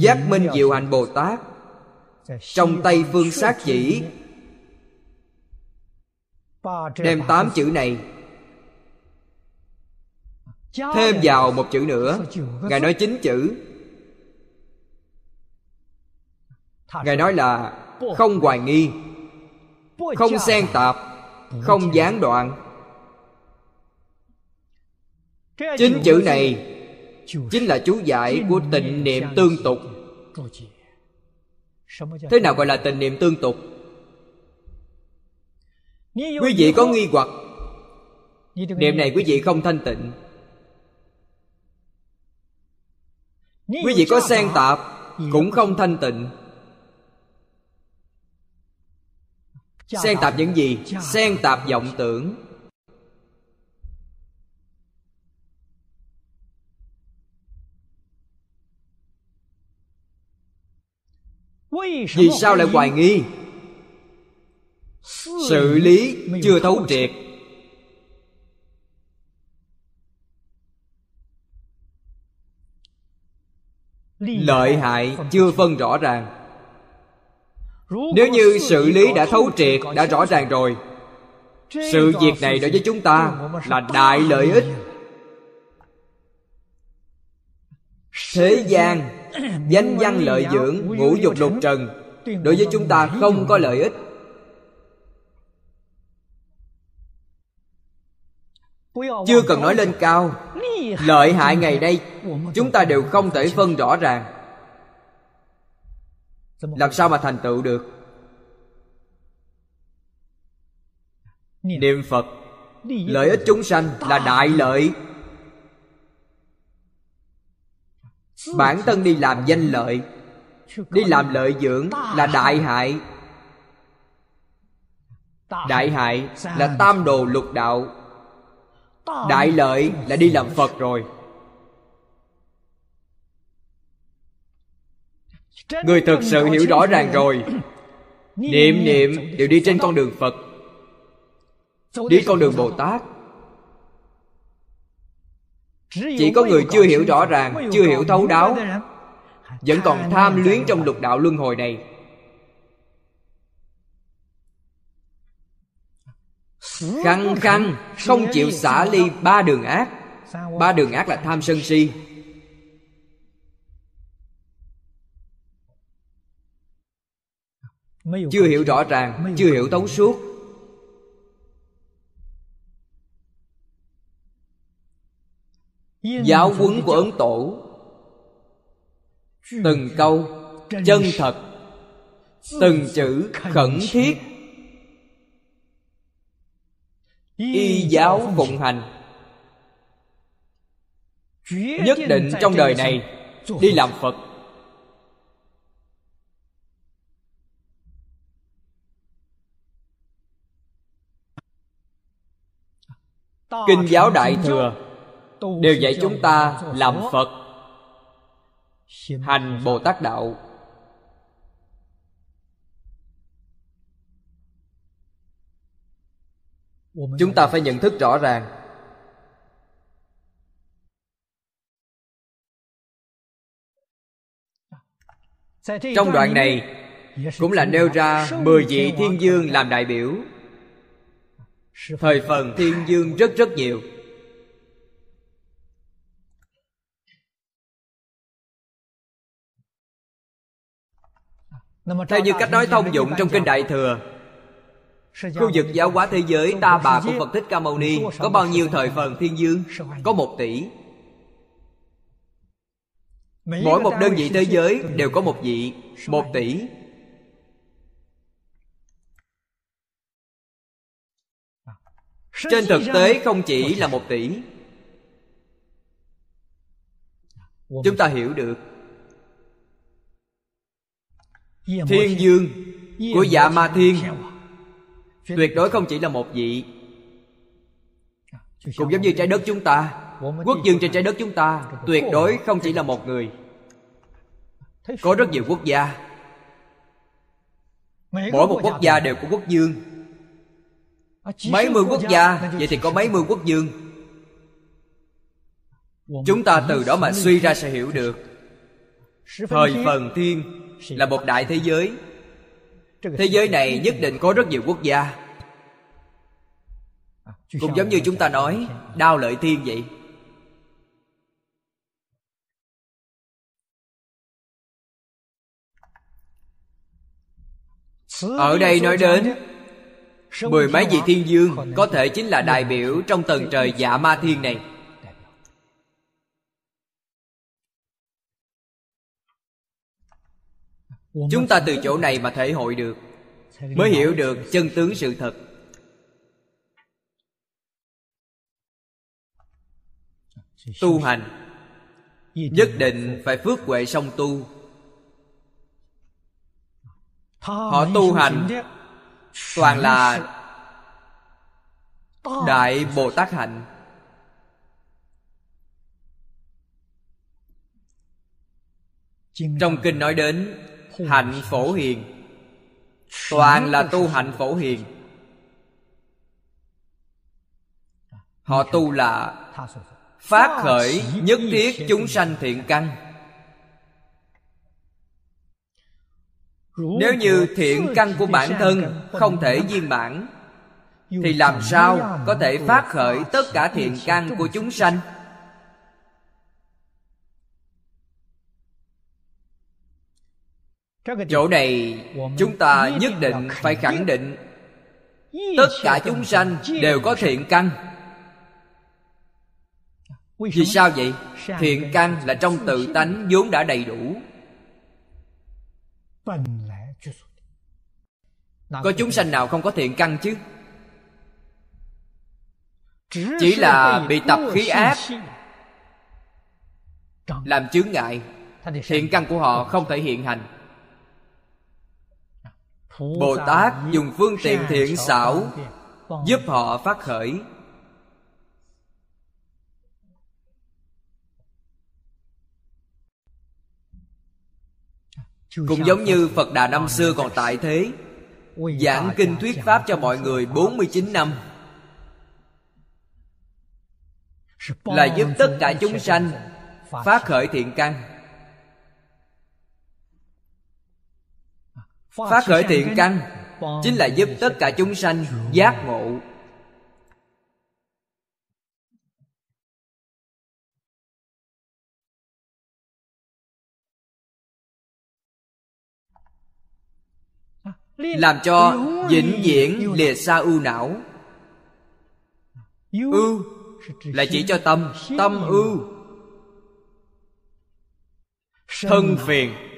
Giác minh diệu hạnh Bồ Tát Trong tay phương sát chỉ. Đem tám chữ này Thêm vào một chữ nữa. Ngài nói chín chữ. Ngài nói là Không hoài nghi không xen tạp không gián đoạn. Chính chữ này chính là chú giải của tịnh niệm tương tục. Thế nào gọi là tịnh niệm tương tục? Quý vị có nghi hoặc. Niệm này quý vị không thanh tịnh quý vị có xen tạp cũng không thanh tịnh. Xen tạp những gì? xen tạp vọng tưởng. Vì sao lại hoài nghi? xử lý chưa thấu triệt lợi hại chưa phân rõ ràng. Nếu như xử lý đã thấu triệt đã rõ ràng rồi. sự việc này đối với chúng ta là đại lợi ích. thế gian danh văn lợi dưỡng ngũ dục lục trần đối với chúng ta không có lợi ích chưa cần nói lên cao. Lợi hại ngày nay, chúng ta đều không thể phân rõ ràng. Làm sao mà thành tựu được? Niệm phật, lợi ích chúng sanh là đại lợi. Bản thân đi làm danh lợi, đi làm lợi dưỡng là đại hại. Đại hại là tam đồ lục đạo đại lợi là đi làm phật rồi. Người thực sự hiểu rõ ràng rồi. Niệm niệm đều đi trên con đường phật. Đi con đường bồ tát chỉ có người chưa hiểu rõ ràng chưa hiểu thấu đáo vẫn còn tham luyến trong lục đạo luân hồi này khăng khăng không chịu xả ly, ba đường ác. Ba đường ác là tham sân si. Chưa hiểu rõ ràng, chưa hiểu tấu suốt. Giáo huấn của ấn tổ. Từng câu, chân thật. Từng chữ khẩn thiết. Y giáo phụng hành. Nhất định trong đời này đi làm phật. Kinh giáo đại thừa đều dạy chúng ta làm phật. Hành bồ tát đạo chúng ta phải nhận thức rõ ràng. Trong đoạn này cũng là nêu ra mười vị thiên dương làm đại biểu. Thời phần thiên dương rất rất nhiều. Theo như cách nói thông dụng trong kinh đại thừa khu vực giáo hóa thế giới ta bà của phật thích ca mâu ni. Có bao nhiêu thời phần thiên dương có một tỷ. Mỗi một đơn vị thế giới đều có một vị một tỷ. Trên thực tế không chỉ là một tỷ. Chúng ta hiểu được. Thiên dương của dạ ma thiên tuyệt đối không chỉ là một vị. Cũng giống như trái đất chúng ta. Quốc dương trên trái đất chúng ta tuyệt đối không chỉ là một người. Có rất nhiều quốc gia. Mỗi một quốc gia đều có quốc dương. Mấy mươi quốc gia vậy thì có mấy mươi quốc dương. Chúng ta từ đó mà suy ra sẽ hiểu được. thời phần thiên là một đại thế giới thế giới này nhất định có rất nhiều quốc gia. Cũng giống như chúng ta nói đao lợi thiên vậy. Ở đây nói đến mười mấy vị thiên dương có thể chính là đại biểu trong tầng trời dạ ma thiên này chúng ta từ chỗ này mà thể hội được. Mới hiểu được chân tướng sự thật. Tu hành. Nhất định phải phước huệ song tu. Họ tu hành toàn là đại bồ tát hạnh. Trong kinh nói đến hạnh phổ hiền. Toàn là tu hạnh phổ hiền. Họ tu là phát khởi nhất thiết chúng sanh thiện căn. Nếu như thiện căn của bản thân không thể viên mãn, thì làm sao có thể phát khởi tất cả thiện căn của chúng sanh? Chỗ này chúng ta nhất định phải khẳng định. Tất cả chúng sanh đều có thiện căn. Vì sao vậy? thiện căn là trong tự tánh vốn đã đầy đủ. Có chúng sanh nào không có thiện căn chứ? Chỉ là bị tập khí ác. Làm chướng ngại. Thiện căn của họ không thể hiện hành bồ tát dùng phương tiện thiện xảo giúp họ phát khởi. Cũng giống như phật đà năm xưa còn tại thế giảng kinh thuyết pháp cho mọi người 49 năm. Là giúp tất cả chúng sanh phát khởi thiện căn phát khởi thiện căn chính là giúp tất cả chúng sanh giác ngộ. Làm cho vĩnh viễn lìa xa ưu não. Ưu là chỉ cho tâm tâm ưu. thân phiền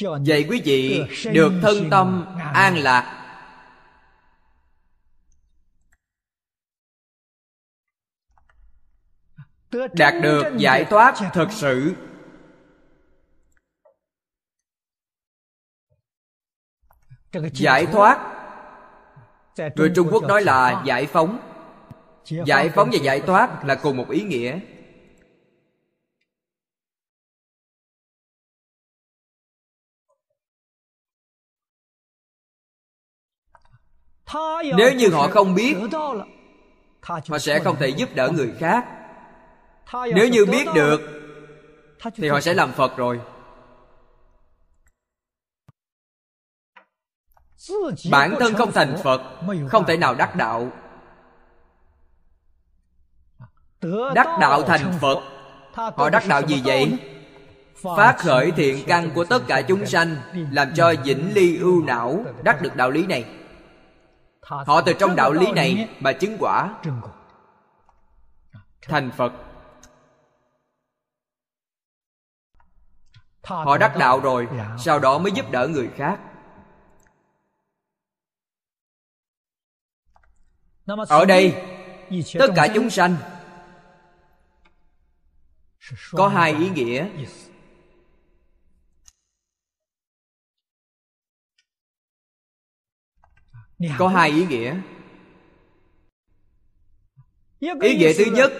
vậy quý vị được thân tâm an lạc. Đạt được giải thoát thật sự. Giải thoát. Người trung quốc nói là giải phóng. Giải phóng và giải thoát là cùng một ý nghĩa nếu như họ không biết, họ sẽ không thể giúp đỡ người khác. Nếu như biết được, thì họ sẽ làm phật rồi. Bản thân không thành phật, không thể nào đắc đạo. Đắc đạo thành phật, họ đắc đạo gì vậy? Phát khởi thiện căn của tất cả chúng sanh, làm cho vĩnh ly ưu não, đắc được đạo lý này họ từ trong đạo lý này mà chứng quả. Thành phật. Họ đắc đạo rồi, sau đó mới giúp đỡ người khác. Ở đây, tất cả chúng sanh có hai ý nghĩa. Có hai ý nghĩa. Ý nghĩa thứ nhất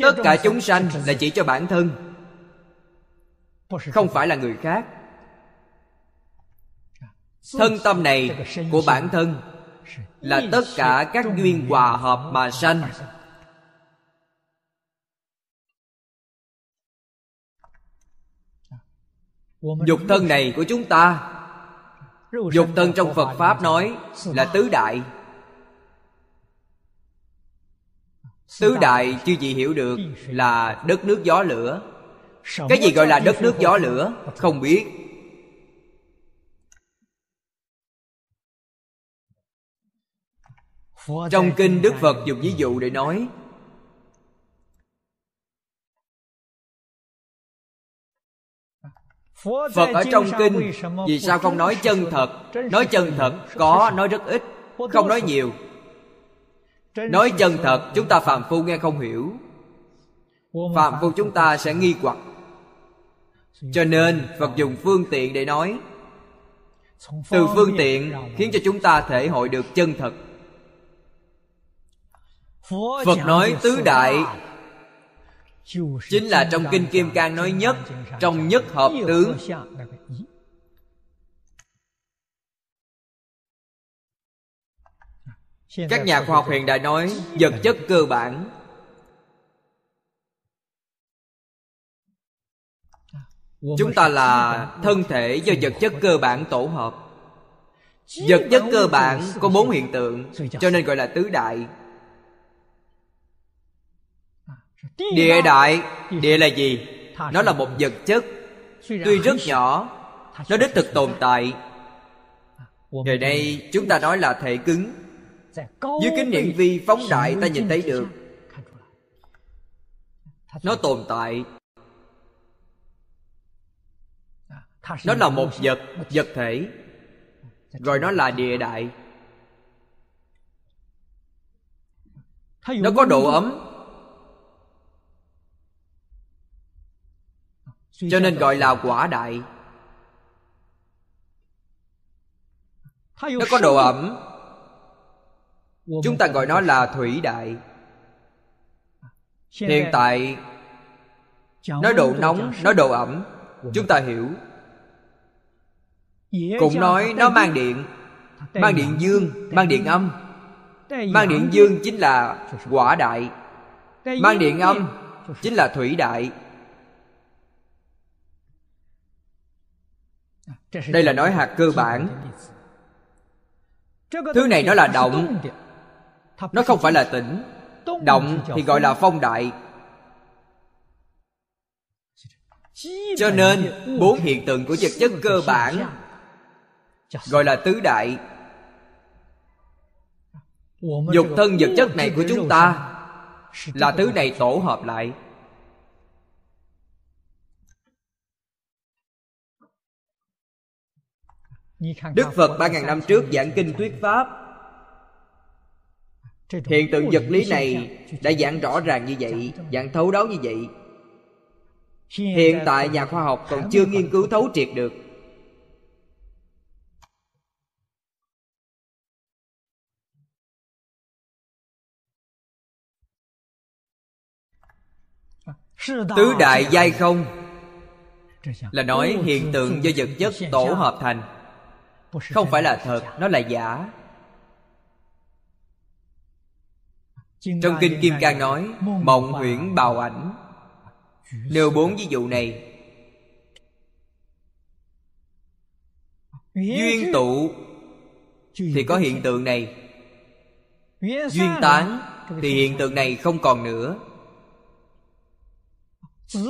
tất cả chúng sanh là chỉ cho bản thân. Không phải là người khác. Thân tâm này của bản thân là tất cả các duyên hòa hợp mà sanh. dục thân này của chúng ta dục thân trong phật pháp nói là tứ đại. Tứ đại chưa gì hiểu được là đất nước gió lửa. Cái gì gọi là đất nước gió lửa? Không biết. Trong kinh đức phật dùng ví dụ để nói phật ở trong kinh vì sao không nói chân thật? nói chân thật có nói rất ít không nói nhiều. Nói chân thật chúng ta phàm phu nghe không hiểu. Phàm phu chúng ta sẽ nghi hoặc. Cho nên phật dùng phương tiện để nói. Từ phương tiện khiến cho chúng ta thể hội được chân thật. Phật nói tứ đại chính là trong kinh kim cang nói nhất trong nhất hợp tướng. các nhà khoa học hiện đại nói vật chất cơ bản. Chúng ta là thân thể do vật chất cơ bản tổ hợp. vật chất cơ bản có bốn hiện tượng cho nên gọi là tứ đại địa đại địa là gì? Nó là một vật chất tuy rất nhỏ nó đích thực tồn tại. Ngày nay chúng ta nói là thể cứng. Dưới kính hiển vi phóng đại ta nhìn thấy được. nó tồn tại. Nó là một vật vật thể. Gọi nó là địa đại. Nó có độ ấm cho nên gọi là quả đại. Nó có độ ẩm. Chúng ta gọi nó là thủy đại. Hiện tại nói độ nóng nói độ ẩm. Chúng ta hiểu. Cũng nói nó mang điện. Mang điện dương mang điện âm. Mang điện dương chính là quả đại. Mang điện âm chính là thủy đại đây là nói hạt cơ bản. thứ này nó là động. nó không phải là tĩnh. Động thì gọi là phong đại. Cho nên bốn hiện tượng của vật chất cơ bản gọi là tứ đại. Dục thân vật chất này của chúng ta là thứ này tổ hợp lại đức phật ba ngàn năm trước giảng kinh thuyết pháp. Hiện tượng vật lý này đã giảng rõ ràng như vậy giảng thấu đáo như vậy. Hiện tại nhà khoa học còn chưa nghiên cứu thấu triệt được. Tứ đại giai không là nói hiện tượng do vật chất tổ hợp thành không phải là thật nó là giả. Trong kinh kim cang nói mộng huyễn bào ảnh. Nêu bốn ví dụ này. Duyên tụ thì có hiện tượng này. Duyên tán thì hiện tượng này không còn nữa.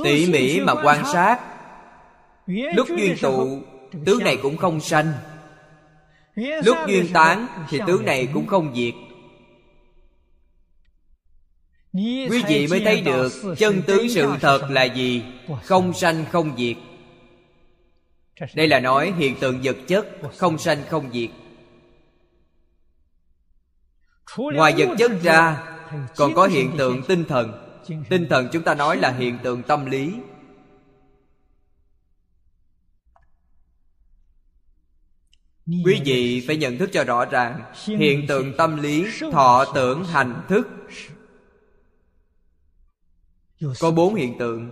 Tỉ mỉ mà quan sát. lúc duyên tụ tướng này cũng không sanh lúc duyên tán thì tướng này cũng không diệt quý vị mới thấy được chân tướng sự thật là gì. không sanh không diệt. Đây là nói hiện tượng vật chất không sanh không diệt. Ngoài vật chất ra còn có hiện tượng tinh thần. Tinh thần chúng ta nói là hiện tượng tâm lý quý vị phải nhận thức cho rõ ràng, hiện tượng tâm lý, thọ tưởng, hành thức. Có bốn hiện tượng.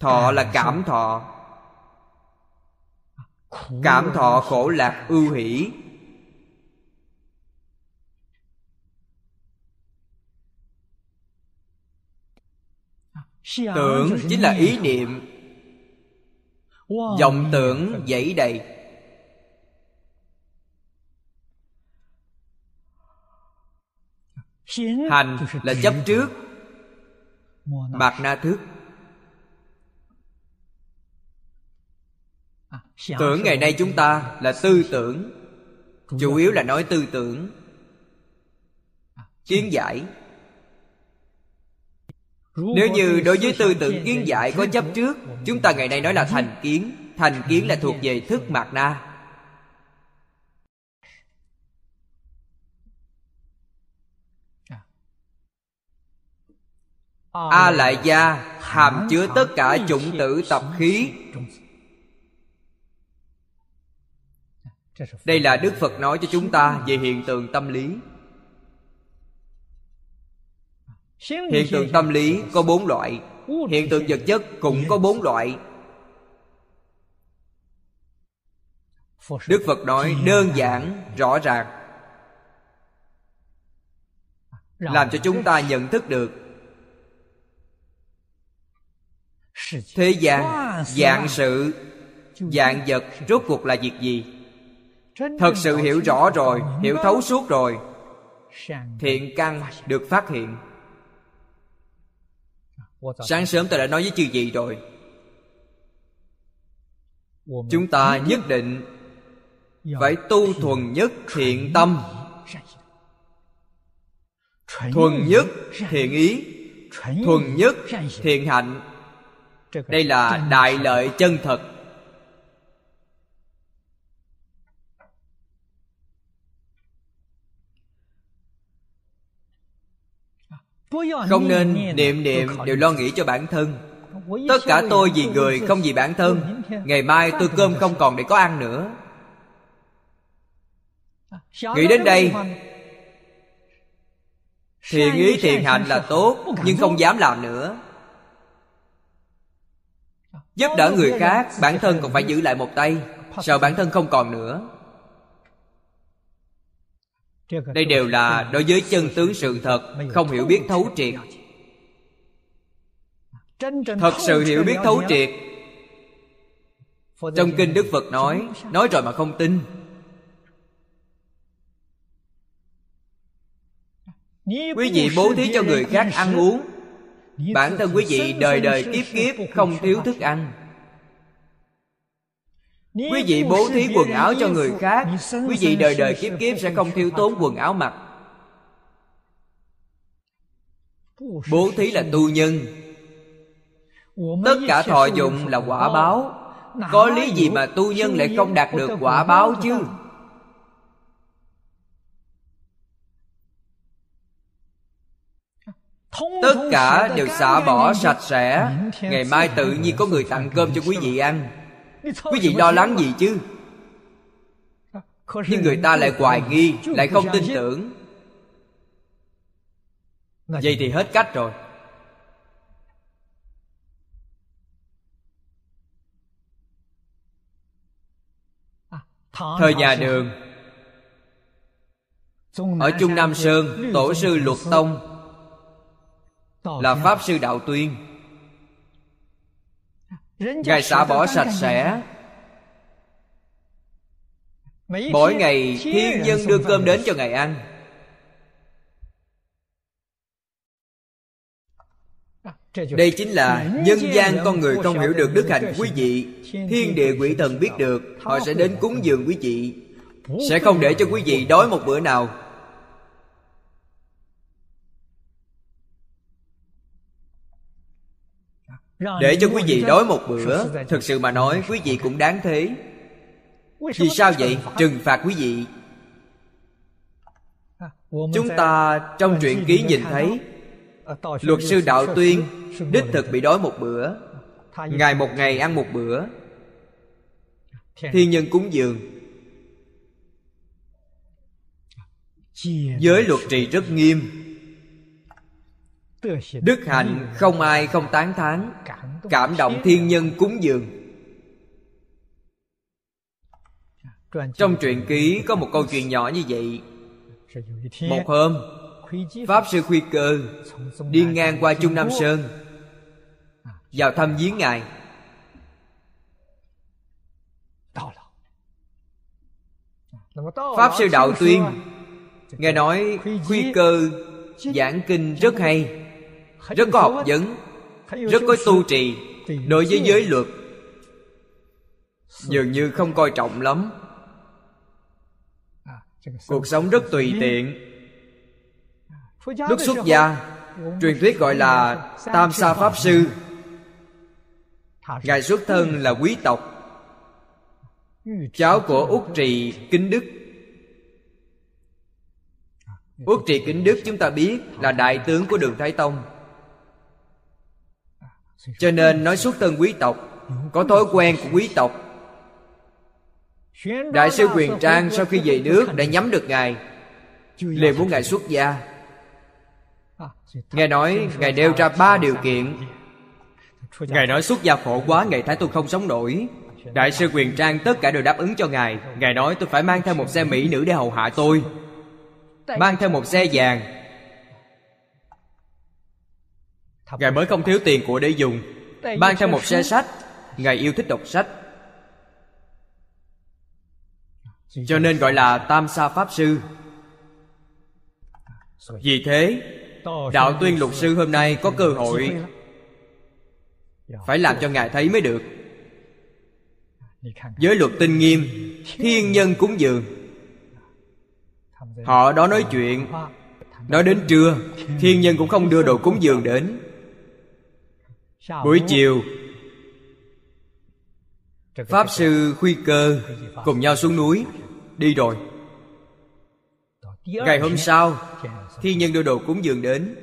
Thọ là cảm thọ. Cảm thọ khổ lạc, ưu hỷ. Tưởng chính là ý niệm. Vọng tưởng dãy đầy. Hành là chấp trước. bạc na thức tưởng ngày nay chúng ta là tư tưởng. Chủ yếu là nói tư tưởng. Kiến giải. Nếu như đối với tư tưởng kiến giải có chấp trước chúng ta ngày nay nói là thành kiến. Thành kiến là thuộc về thức mạt na a lại gia hàm chứa tất cả chủng tử tập khí. Đây là đức phật nói cho chúng ta về hiện tượng tâm lý. Hiện tượng tâm lý có bốn loại. Hiện tượng vật chất cũng có bốn loại. Đức phật nói đơn giản, rõ ràng. Làm cho chúng ta nhận thức được thế gian dạng sự dạng vật rốt cuộc là việc gì? Thật sự hiểu rõ rồi hiểu thấu suốt rồi. thiện căn được phát hiện. Sáng sớm tôi đã nói với chư vị rồi. Chúng ta nhất định phải tu thuần nhất thiện tâm. thuần nhất thiện ý. Thuần nhất thiện hạnh đây là đại lợi chân thật. Không nên niệm niệm đều lo nghĩ cho bản thân. Tất cả tôi vì người không vì bản thân. Ngày mai tôi cơm không còn để có ăn nữa. Nghĩ đến đây thiện ý thiện hạnh là tốt nhưng không dám làm nữa giúp đỡ người khác, bản thân còn phải giữ lại một tay. Sợ bản thân không còn nữa? Đây đều là đối với chân tướng sự thật, không hiểu biết thấu triệt. Thật sự hiểu biết thấu triệt. Trong kinh đức phật nói nói rồi mà không tin. Quý vị bố thí cho người khác ăn uống bản thân quý vị đời đời kiếp kiếp không thiếu thức ăn. Quý vị bố thí quần áo cho người khác quý vị đời đời kiếp kiếp sẽ không thiếu tốn quần áo mặc. Bố thí là tu nhân. tất cả thọ dụng là quả báo. Có lý gì mà tu nhân lại không đạt được quả báo chứ tất cả đều xả bỏ sạch sẽ. ngày mai tự nhiên có người tặng cơm cho quý vị ăn. Quý vị lo lắng gì chứ? Nhưng người ta lại hoài nghi lại không tin tưởng. Vậy thì hết cách rồi. Thời nhà đường. Ở trung nam sơn tổ sư luật tông là pháp sư đạo tuyên. Ngài xả bỏ sạch sẽ. mỗi ngày thiên nhân đưa cơm đến cho ngài ăn. Đây chính là nhân gian con người không hiểu được đức hạnh quý vị. thiên địa quỷ thần biết được họ sẽ đến cúng dường quý vị. Sẽ không để cho quý vị đói một bữa nào để cho quý vị đói một bữa thực sự mà nói quý vị cũng đáng thế. vì sao vậy? trừng phạt? Quý vị. Chúng ta trong truyện ký nhìn thấy luật sư đạo tuyên đích thực bị đói một bữa. Ngày một ngày ăn một bữa. Thiên nhân cúng dường. Giới luật trị rất nghiêm đức hạnh không ai không tán thán. Cảm động thiên nhân cúng dường. Trong truyện ký có một câu chuyện nhỏ như vậy. Một hôm pháp sư khuy cơ đi ngang qua trung nam sơn. Vào thăm viếng ngài. Pháp sư đạo tuyên nghe nói khuy cơ giảng kinh rất hay rất có học vấn rất có tu trì đối với giới luật. Dường như không coi trọng lắm. Cuộc sống rất tùy tiện. Lúc xuất gia truyền thuyết gọi là tam sa pháp sư. Ngài xuất thân là quý tộc. Cháu của út trì kính đức. Út trì kính đức chúng ta biết là đại tướng của đường thái tông cho nên nói xuất thân quý tộc, có thói quen của quý tộc. Đại sư quyền trang sau khi về nước đã nhắm được ngài, liền muốn ngài xuất gia. Nghe nói, ngài nêu ra ba điều kiện. Ngài nói, xuất gia khổ quá ngài thái tôi không sống nổi. Đại sư quyền trang tất cả đều đáp ứng cho ngài. Ngài nói, tôi phải mang theo một xe mỹ nữ để hầu hạ tôi. Mang theo một xe vàng ngài mới không thiếu tiền của để dùng mang theo một xe sách. Ngài yêu thích đọc sách. Cho nên gọi là tam sa pháp sư. Vì thế đạo tuyên lục sư hôm nay có cơ hội phải làm cho ngài thấy mới được. Giới luật tinh nghiêm thiên nhân cúng dường. Họ đó nói chuyện. Nói đến trưa thiên nhân cũng không đưa đồ cúng dường đến buổi chiều pháp sư khuy cơ cùng nhau xuống núi đi rồi. Ngày hôm sau khi nhân đô đồ cúng dường đến.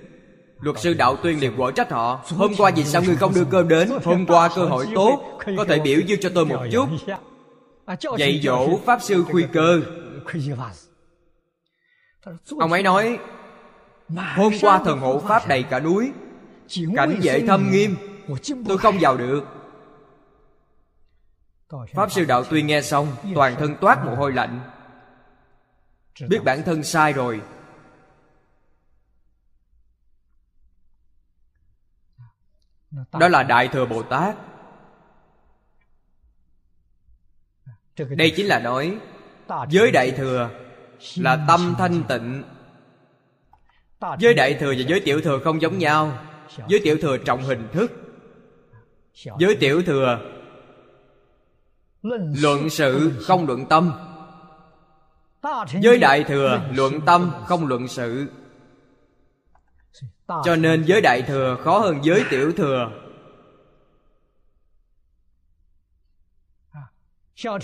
Luật sư đạo tuyên liền quở trách họ. Hôm qua vì sao ngươi không đưa cơm đến? Hôm qua cơ hội tốt. Có thể biểu dương cho tôi một chút. dạy dỗ pháp sư khuy cơ. Ông ấy nói hôm qua thần hộ pháp đầy cả núi. Cảnh vệ thâm nghiêm tôi không vào được. Pháp sư đạo tuyên nghe xong toàn thân toát mồ hôi lạnh. biết bản thân sai rồi. Đó là đại thừa bồ tát. Đây chính là nói giới đại thừa là tâm thanh tịnh. Giới đại thừa và giới tiểu thừa không giống nhau. Giới tiểu thừa trọng hình thức giới tiểu thừa. Luận sự không luận tâm. Giới đại thừa luận tâm không luận sự. cho nên giới đại thừa khó hơn giới tiểu thừa.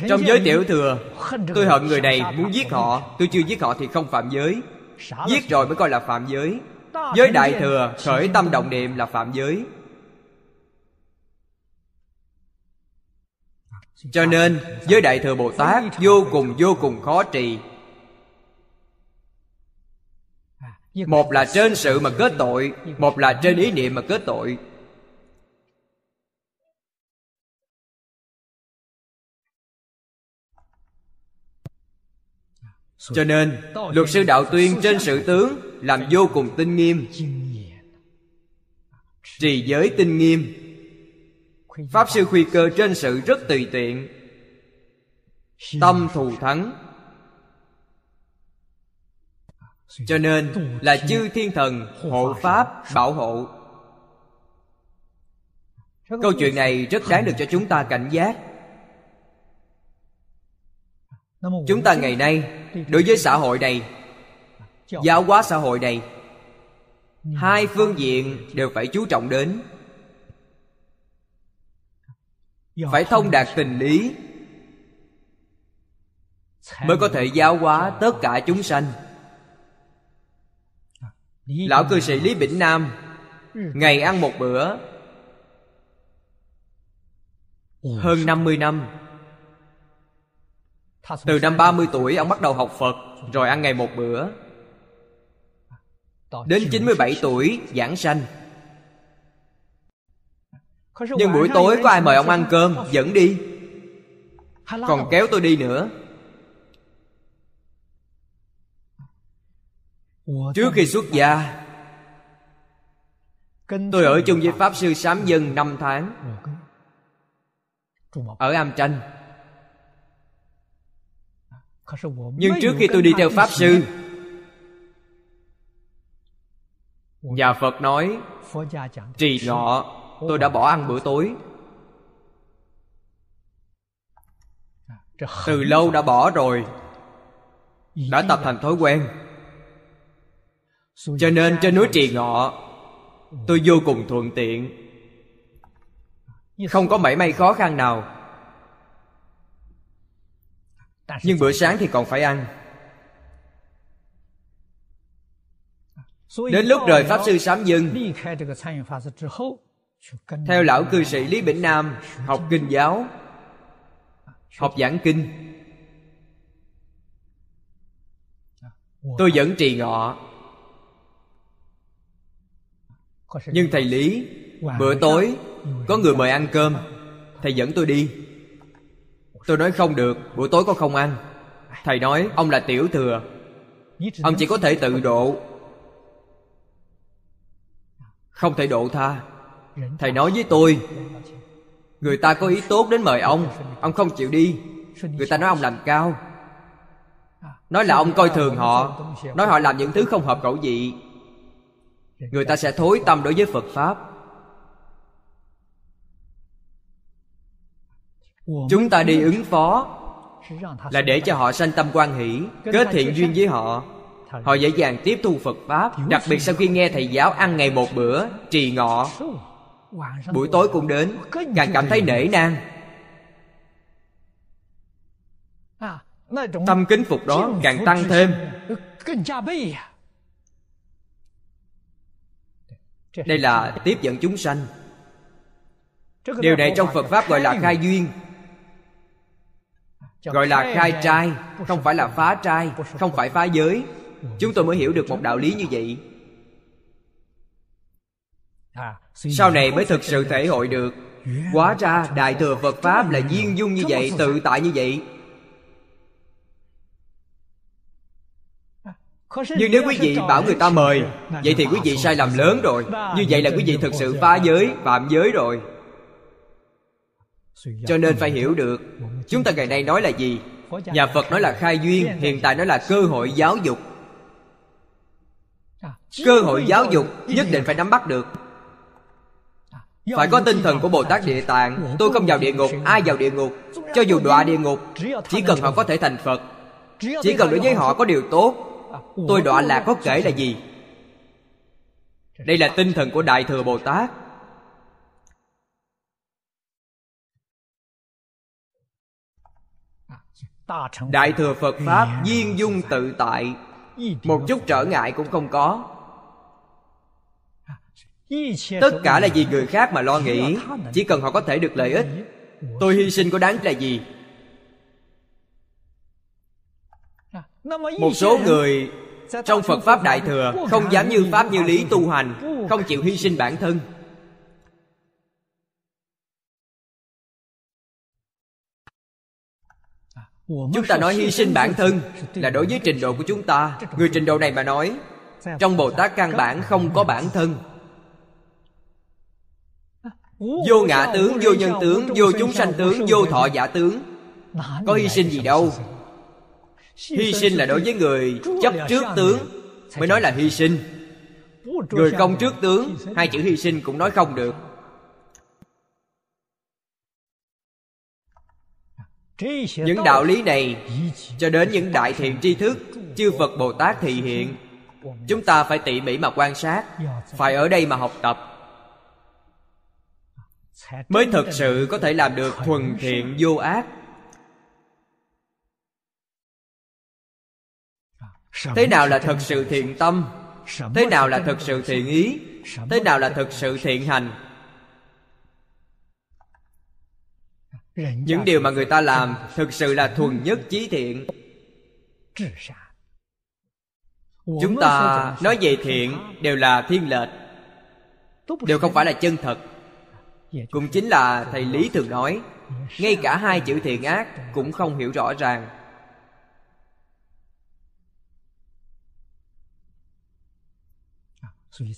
Trong giới tiểu thừa tôi hận người này muốn giết họ. tôi chưa giết họ thì không phạm giới. Giết rồi mới coi là phạm giới. Giới đại thừa khởi tâm động niệm là phạm giới cho nên, với đại thừa bồ tát vô cùng vô cùng khó trì. Một là trên sự mà kết tội, một là trên ý niệm mà kết tội. Cho nên, luật sư đạo tuyên trên sự tướng làm vô cùng tinh nghiêm. Trì giới tinh nghiêm pháp sư khuy cơ trên sự rất tùy tiện. Tâm thù thắng. Cho nên là chư thiên thần hộ pháp bảo hộ. Câu chuyện này rất đáng được cho chúng ta cảnh giác. Chúng ta ngày nay, đối với xã hội này, giáo hóa xã hội này, hai phương diện đều phải chú trọng đến phải thông đạt tình lý mới có thể giáo hóa tất cả chúng sanh. Lão cư sĩ lý bỉnh nam ngày ăn một bữa hơn 50 năm. Từ năm 30 tuổi ông bắt đầu học Phật Rồi ăn ngày một bữa. Đến 97 tuổi giảng sanh Nhưng buổi tối có ai mời ông ăn cơm? Dẫn đi. Còn kéo tôi đi nữa. Trước khi xuất gia. Tôi ở chung với Pháp Sư Sám Dân 5 tháng. Ở Am Tranh Nhưng trước khi tôi đi theo Pháp Sư Nhà Phật nói Trì ngọ Tôi đã bỏ ăn bữa tối. Từ lâu đã bỏ rồi. Đã tập thành thói quen. Cho nên trên núi trì ngọ, tôi vô cùng thuận tiện. Không có mảy may khó khăn nào. Nhưng bữa sáng thì còn phải ăn. Đến lúc rời pháp sư sám dừng theo lão cư sĩ lý bỉnh nam, học kinh giáo, học giảng kinh, tôi vẫn trì ngọ. Nhưng thầy lý, bữa tối, có người mời ăn cơm, thầy dẫn tôi đi. Tôi nói không được, bữa tối có không ăn. Thầy nói, ông là tiểu thừa, ông chỉ có thể tự độ, không thể độ tha thầy nói với tôi, người ta có ý tốt đến mời ông ông không chịu đi. Người ta nói ông làm cao. Nói là ông coi thường họ, nói họ làm những thứ không hợp khẩu vị. Người ta sẽ thối tâm đối với phật pháp. Chúng ta đi ứng phó là để cho họ sanh tâm quan hỷ, kết thiện duyên với họ. Họ dễ dàng tiếp thu phật pháp, đặc biệt sau khi nghe thầy giáo ăn ngày một bữa trì ngọ buổi tối cũng đến càng cảm thấy nể nang. Tâm kính phục đó càng tăng thêm. Đây là tiếp dẫn chúng sanh. Điều này trong phật pháp gọi là khai duyên. Gọi là khai trai, không phải là phá trai, không phải phá giới. Chúng tôi mới hiểu được một đạo lý như vậy sau này mới thực sự thể hội được. Quá ra Đại Thừa Phật Pháp là duyên dung như vậy Tự tại như vậy. Nhưng nếu quý vị bảo người ta mời Vậy thì quý vị sai lầm lớn rồi. Như vậy là quý vị thực sự phá giới, phạm giới rồi. Cho nên phải hiểu được Chúng ta ngày nay nói là gì? Nhà Phật nói là khai duyên Hiện tại nói là cơ hội giáo dục. Cơ hội giáo dục nhất định phải nắm bắt được phải có tinh thần của Bồ Tát Địa Tạng. Tôi không vào địa ngục, ai vào địa ngục? Cho dù đọa địa ngục Chỉ cần họ có thể thành Phật. Chỉ cần đối với họ có điều tốt Tôi đọa lạc có kể là gì? Đây là tinh thần của Đại Thừa Bồ Tát Đại Thừa Phật Pháp Duyên dung tự tại. Một chút trở ngại cũng không có tất cả là vì người khác mà lo nghĩ. Chỉ cần họ có thể được lợi ích tôi hy sinh có đáng là gì? Một số người trong phật pháp đại thừa không dám như pháp như lý tu hành không chịu hy sinh bản thân. Chúng ta nói hy sinh bản thân là đối với trình độ của chúng ta. Người trình độ này mà nói trong bồ tát căn bản không có bản thân Vô ngã tướng, vô nhân tướng, vô chúng sanh tướng, vô thọ giả tướng. Có hy sinh gì đâu. Hy sinh là đối với người chấp trước tướng Mới nói là hy sinh. Người không trước tướng Hai chữ hy sinh cũng nói không được. Những đạo lý này Cho đến những đại thiện tri thức Chư Phật Bồ Tát thị hiện. Chúng ta phải tỉ mỉ mà quan sát Phải ở đây mà học tập mới thật sự có thể làm được thuần thiện vô ác. Thế nào là thật sự thiện tâm? Thế nào là thật sự thiện ý? Thế nào là thật sự thiện hành? Những điều mà người ta làm thực sự là thuần nhất chí thiện. Chúng ta nói về thiện đều là thiên lệch. Đều không phải là chân thật cũng chính là thầy lý thường nói ngay cả hai chữ thiện ác cũng không hiểu rõ ràng.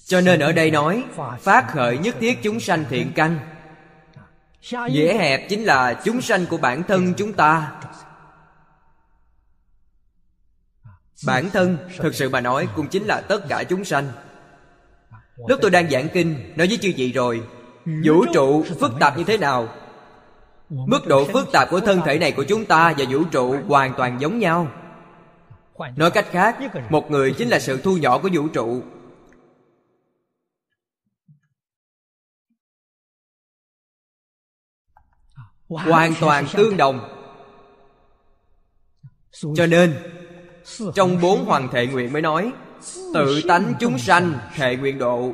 Cho nên ở đây nói phát khởi nhất thiết chúng sanh thiện căn. Dễ hẹp chính là chúng sanh của bản thân chúng ta. Bản thân thực sự mà nói cũng chính là tất cả chúng sanh. Lúc tôi đang giảng kinh nói với chư vị rồi vũ trụ phức tạp như thế nào? Mức độ phức tạp của thân thể này của chúng ta và vũ trụ hoàn toàn giống nhau. Nói cách khác, một người chính là sự thu nhỏ của vũ trụ. Hoàn toàn tương đồng. Cho nên, trong bốn hoàng thệ nguyện mới nói, tự tánh chúng sanh thệ nguyện độ.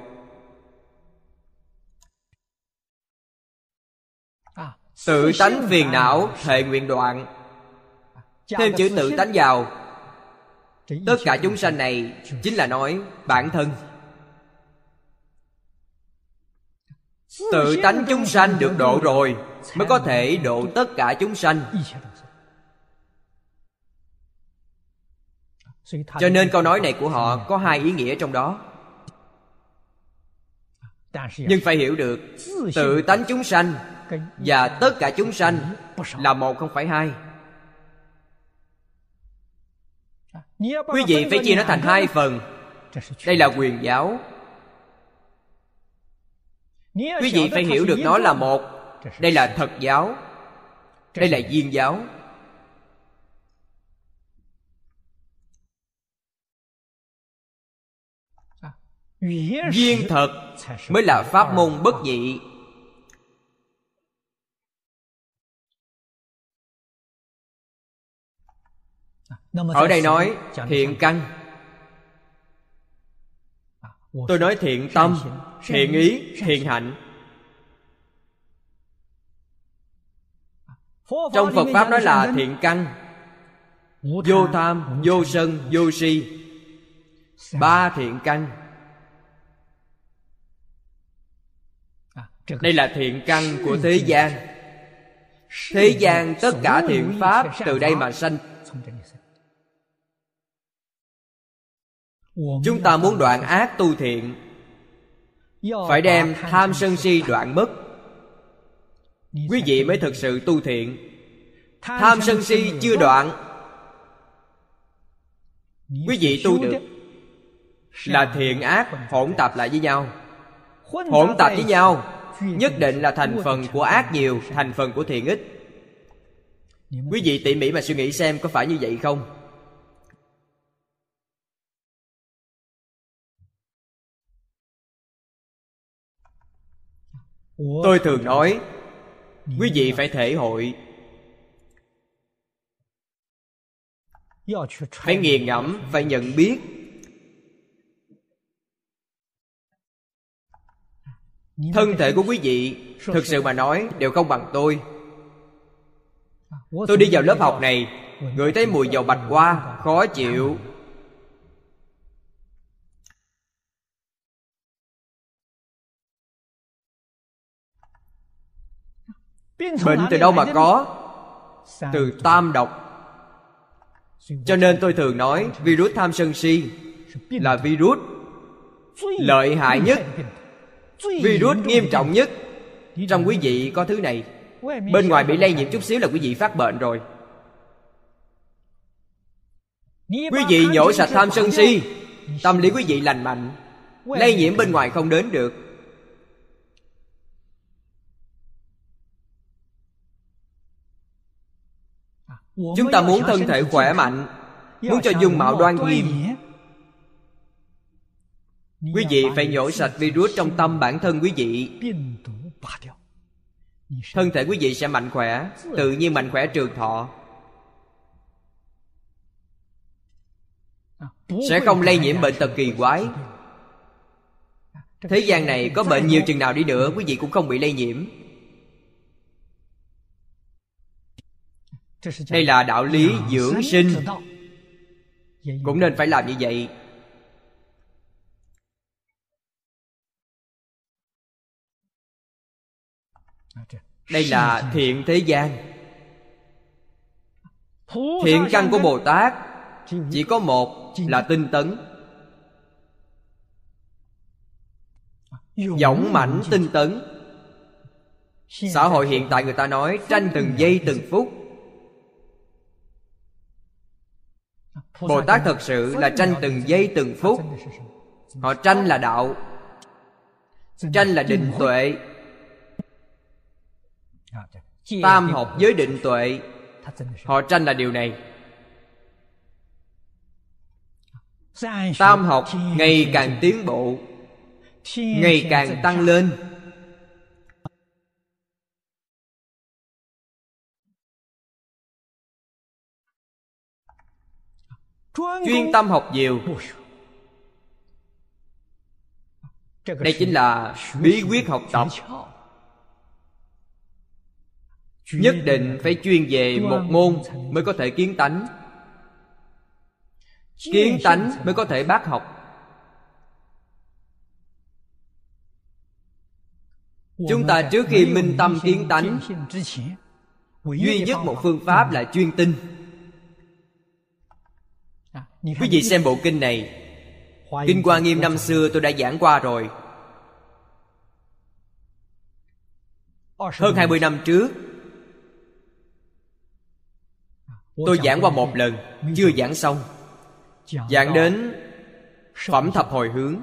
Tự tánh phiền não Thệ nguyện đoạn. Thêm chữ tự tánh vào. Tất cả chúng sanh này Chính là nói bản thân. Tự tánh chúng sanh được độ rồi Mới có thể độ tất cả chúng sanh. Cho nên câu nói này của họ Có hai ý nghĩa trong đó. Nhưng phải hiểu được Tự tánh chúng sanh và tất cả chúng sanh là một không phải hai. Quý vị phải chia nó thành hai phần. Đây là quyền giáo. Quý vị phải hiểu được nó là một. Đây là thật giáo. Đây là viên giáo. Viên thật mới là pháp môn bất dị ở đây nói thiện căn. Tôi nói thiện tâm thiện ý thiện hạnh. Trong phật pháp nói là thiện căn. Vô tham vô sân vô si. Ba thiện căn. Đây là thiện căn của thế gian. Thế gian tất cả thiện pháp từ đây mà sanh chúng ta muốn đoạn ác tu thiện. Phải đem tham sân si đoạn mất. Quý vị mới thực sự tu thiện. Tham sân si chưa đoạn. Quý vị tu được. là thiện ác hỗn tạp lại với nhau. Hỗn tạp với nhau. nhất định là thành phần của ác nhiều thành phần của thiện ít quý vị tỉ mỉ mà suy nghĩ xem có phải như vậy không tôi thường nói quý vị phải thể hội. Phải nghiền ngẫm phải nhận biết. Thân thể của quý vị thực sự mà nói đều không bằng tôi. Tôi đi vào lớp học này ngửi thấy mùi dầu bạch hoa khó chịu bệnh từ đâu mà có? Từ tam độc. Cho nên tôi thường nói virus tham sân si là virus lợi hại nhất. Virus nghiêm trọng nhất. Trong quý vị có thứ này. Bên ngoài bị lây nhiễm chút xíu là quý vị phát bệnh rồi. Quý vị nhổ sạch tham sân si tâm lý quý vị lành mạnh. Lây nhiễm bên ngoài không đến được chúng ta muốn thân thể khỏe mạnh muốn cho dung mạo đoan nghiêm quý vị phải nhổ sạch virus trong tâm bản thân quý vị. thân thể quý vị sẽ mạnh khỏe tự nhiên mạnh khỏe trường thọ. Sẽ không lây nhiễm bệnh tật kỳ quái. thế gian này có bệnh nhiều chừng nào đi nữa quý vị cũng không bị lây nhiễm đây là đạo lý dưỡng sinh. cũng nên phải làm như vậy. Đây là thiện thế gian. Thiện căn của bồ tát chỉ có một là tinh tấn. Dõng mãnh tinh tấn. Xã hội hiện tại người ta nói tranh từng giây từng phút bồ tát thật sự là tranh từng giây từng phút. Họ tranh là đạo, tranh là định tuệ. Tam học với định tuệ, họ tranh là điều này. Tam học ngày càng tiến bộ, ngày càng tăng lên. Chuyên tâm học nhiều. Đây chính là bí quyết học tập. nhất định phải chuyên về một môn mới có thể kiến tánh. Kiến tánh mới có thể bác học. Chúng ta trước khi minh tâm kiến tánh duy nhất một phương pháp là chuyên tinh quý vị xem bộ kinh này. Kinh hoa nghiêm năm xưa tôi đã giảng qua rồi. Hơn 20 năm trước Tôi giảng qua một lần Chưa giảng xong. Giảng đến Phẩm thập hồi hướng.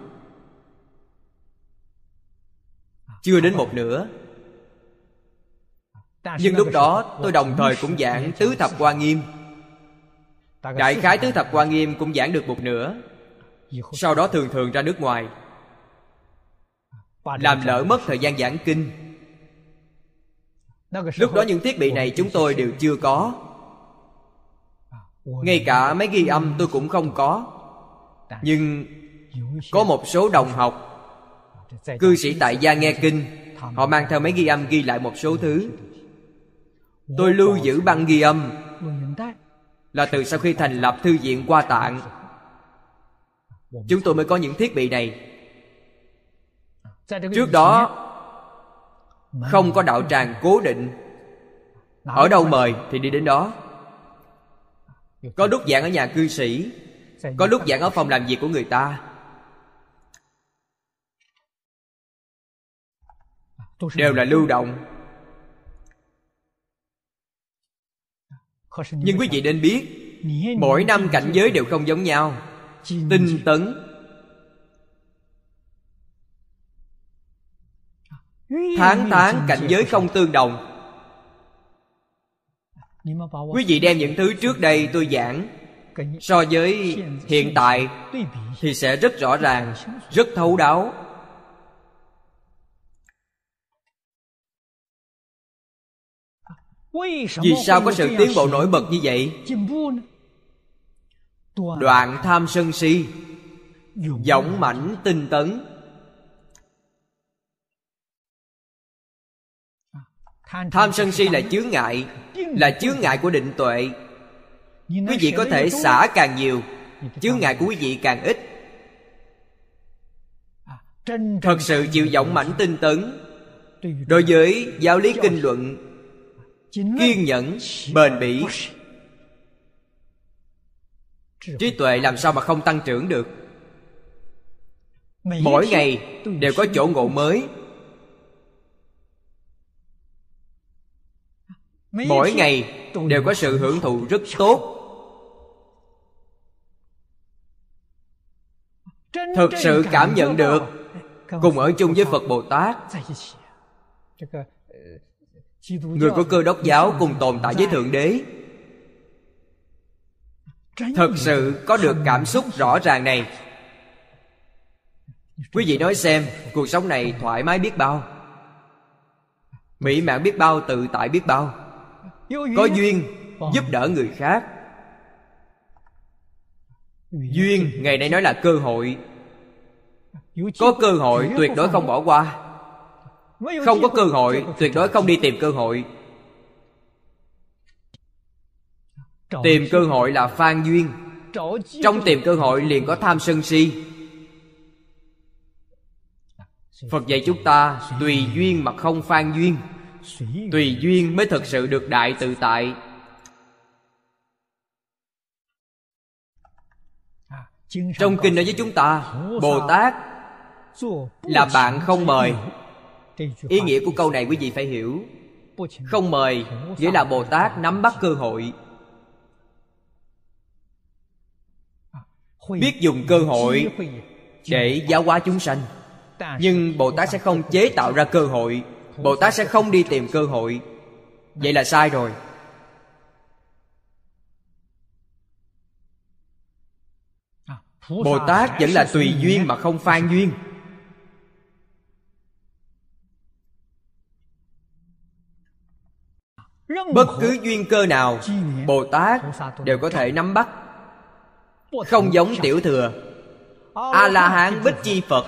Chưa đến một nửa. Nhưng lúc đó tôi đồng thời cũng giảng Tứ thập quan nghiêm Đại khái tứ thập quan nghiêm cũng giảng được một nửa. Sau đó thường thường ra nước ngoài. Làm lỡ mất thời gian giảng kinh. Lúc đó những thiết bị này chúng tôi đều chưa có. Ngay cả mấy ghi âm tôi cũng không có. Nhưng có một số đồng học cư sĩ tại gia nghe kinh. họ mang theo mấy ghi âm ghi lại một số thứ. Tôi lưu giữ băng ghi âm là từ sau khi thành lập thư viện qua tạng. Chúng tôi mới có những thiết bị này. Trước đó, không có đạo tràng cố định. Ở đâu mời thì đi đến đó. Có lúc giảng ở nhà cư sĩ, có lúc giảng ở phòng làm việc của người ta. Đều là lưu động. Nhưng quý vị nên biết, mỗi năm cảnh giới đều không giống nhau. Tinh tấn. Tháng tháng cảnh giới không tương đồng. Quý vị đem những thứ trước đây tôi giảng. So với hiện tại thì sẽ rất rõ ràng, rất thấu đáo. Vì sao có sự tiến bộ nổi bật như vậy? Đoạn tham sân si dũng mãnh tinh tấn. Tham sân si là chướng ngại là chướng ngại của định tuệ. Quý vị có thể xả càng nhiều chướng ngại của quý vị càng ít. Thật sự chịu dũng mãnh tinh tấn. Đối với giáo lý kinh luận kiên nhẫn bền bỉ. trí tuệ làm sao mà không tăng trưởng được? Mỗi ngày đều có chỗ ngộ mới. Mỗi ngày đều có sự hưởng thụ rất tốt. Thực sự cảm nhận được. cùng ở chung với phật bồ tát người của cơ đốc giáo cùng tồn tại với thượng đế. Thật sự có được cảm xúc rõ ràng này. Quý vị nói xem cuộc sống này thoải mái biết bao? Mỹ mãn biết bao tự tại biết bao? Có duyên giúp đỡ người khác. Duyên ngày nay nói là cơ hội. Có cơ hội tuyệt đối không bỏ qua không có cơ hội. Tuyệt đối không đi tìm cơ hội. Tìm cơ hội là phan duyên. Trong tìm cơ hội liền có tham sân si. Phật dạy chúng ta tùy duyên mà không phan duyên. Tùy duyên mới thực sự được đại tự tại. Trong kinh nói với chúng ta bồ tát là bạn không mời ý nghĩa của câu này quý vị phải hiểu. Không mời nghĩa là bồ tát nắm bắt cơ hội. Biết dùng cơ hội để giáo hóa chúng sanh. Nhưng bồ tát sẽ không chế tạo ra cơ hội. Bồ tát sẽ không đi tìm cơ hội. Vậy là sai rồi. Bồ tát vẫn là tùy duyên mà không phan duyên bất cứ duyên cơ nào bồ tát đều có thể nắm bắt. Không giống tiểu thừa. A la hán bích chi phật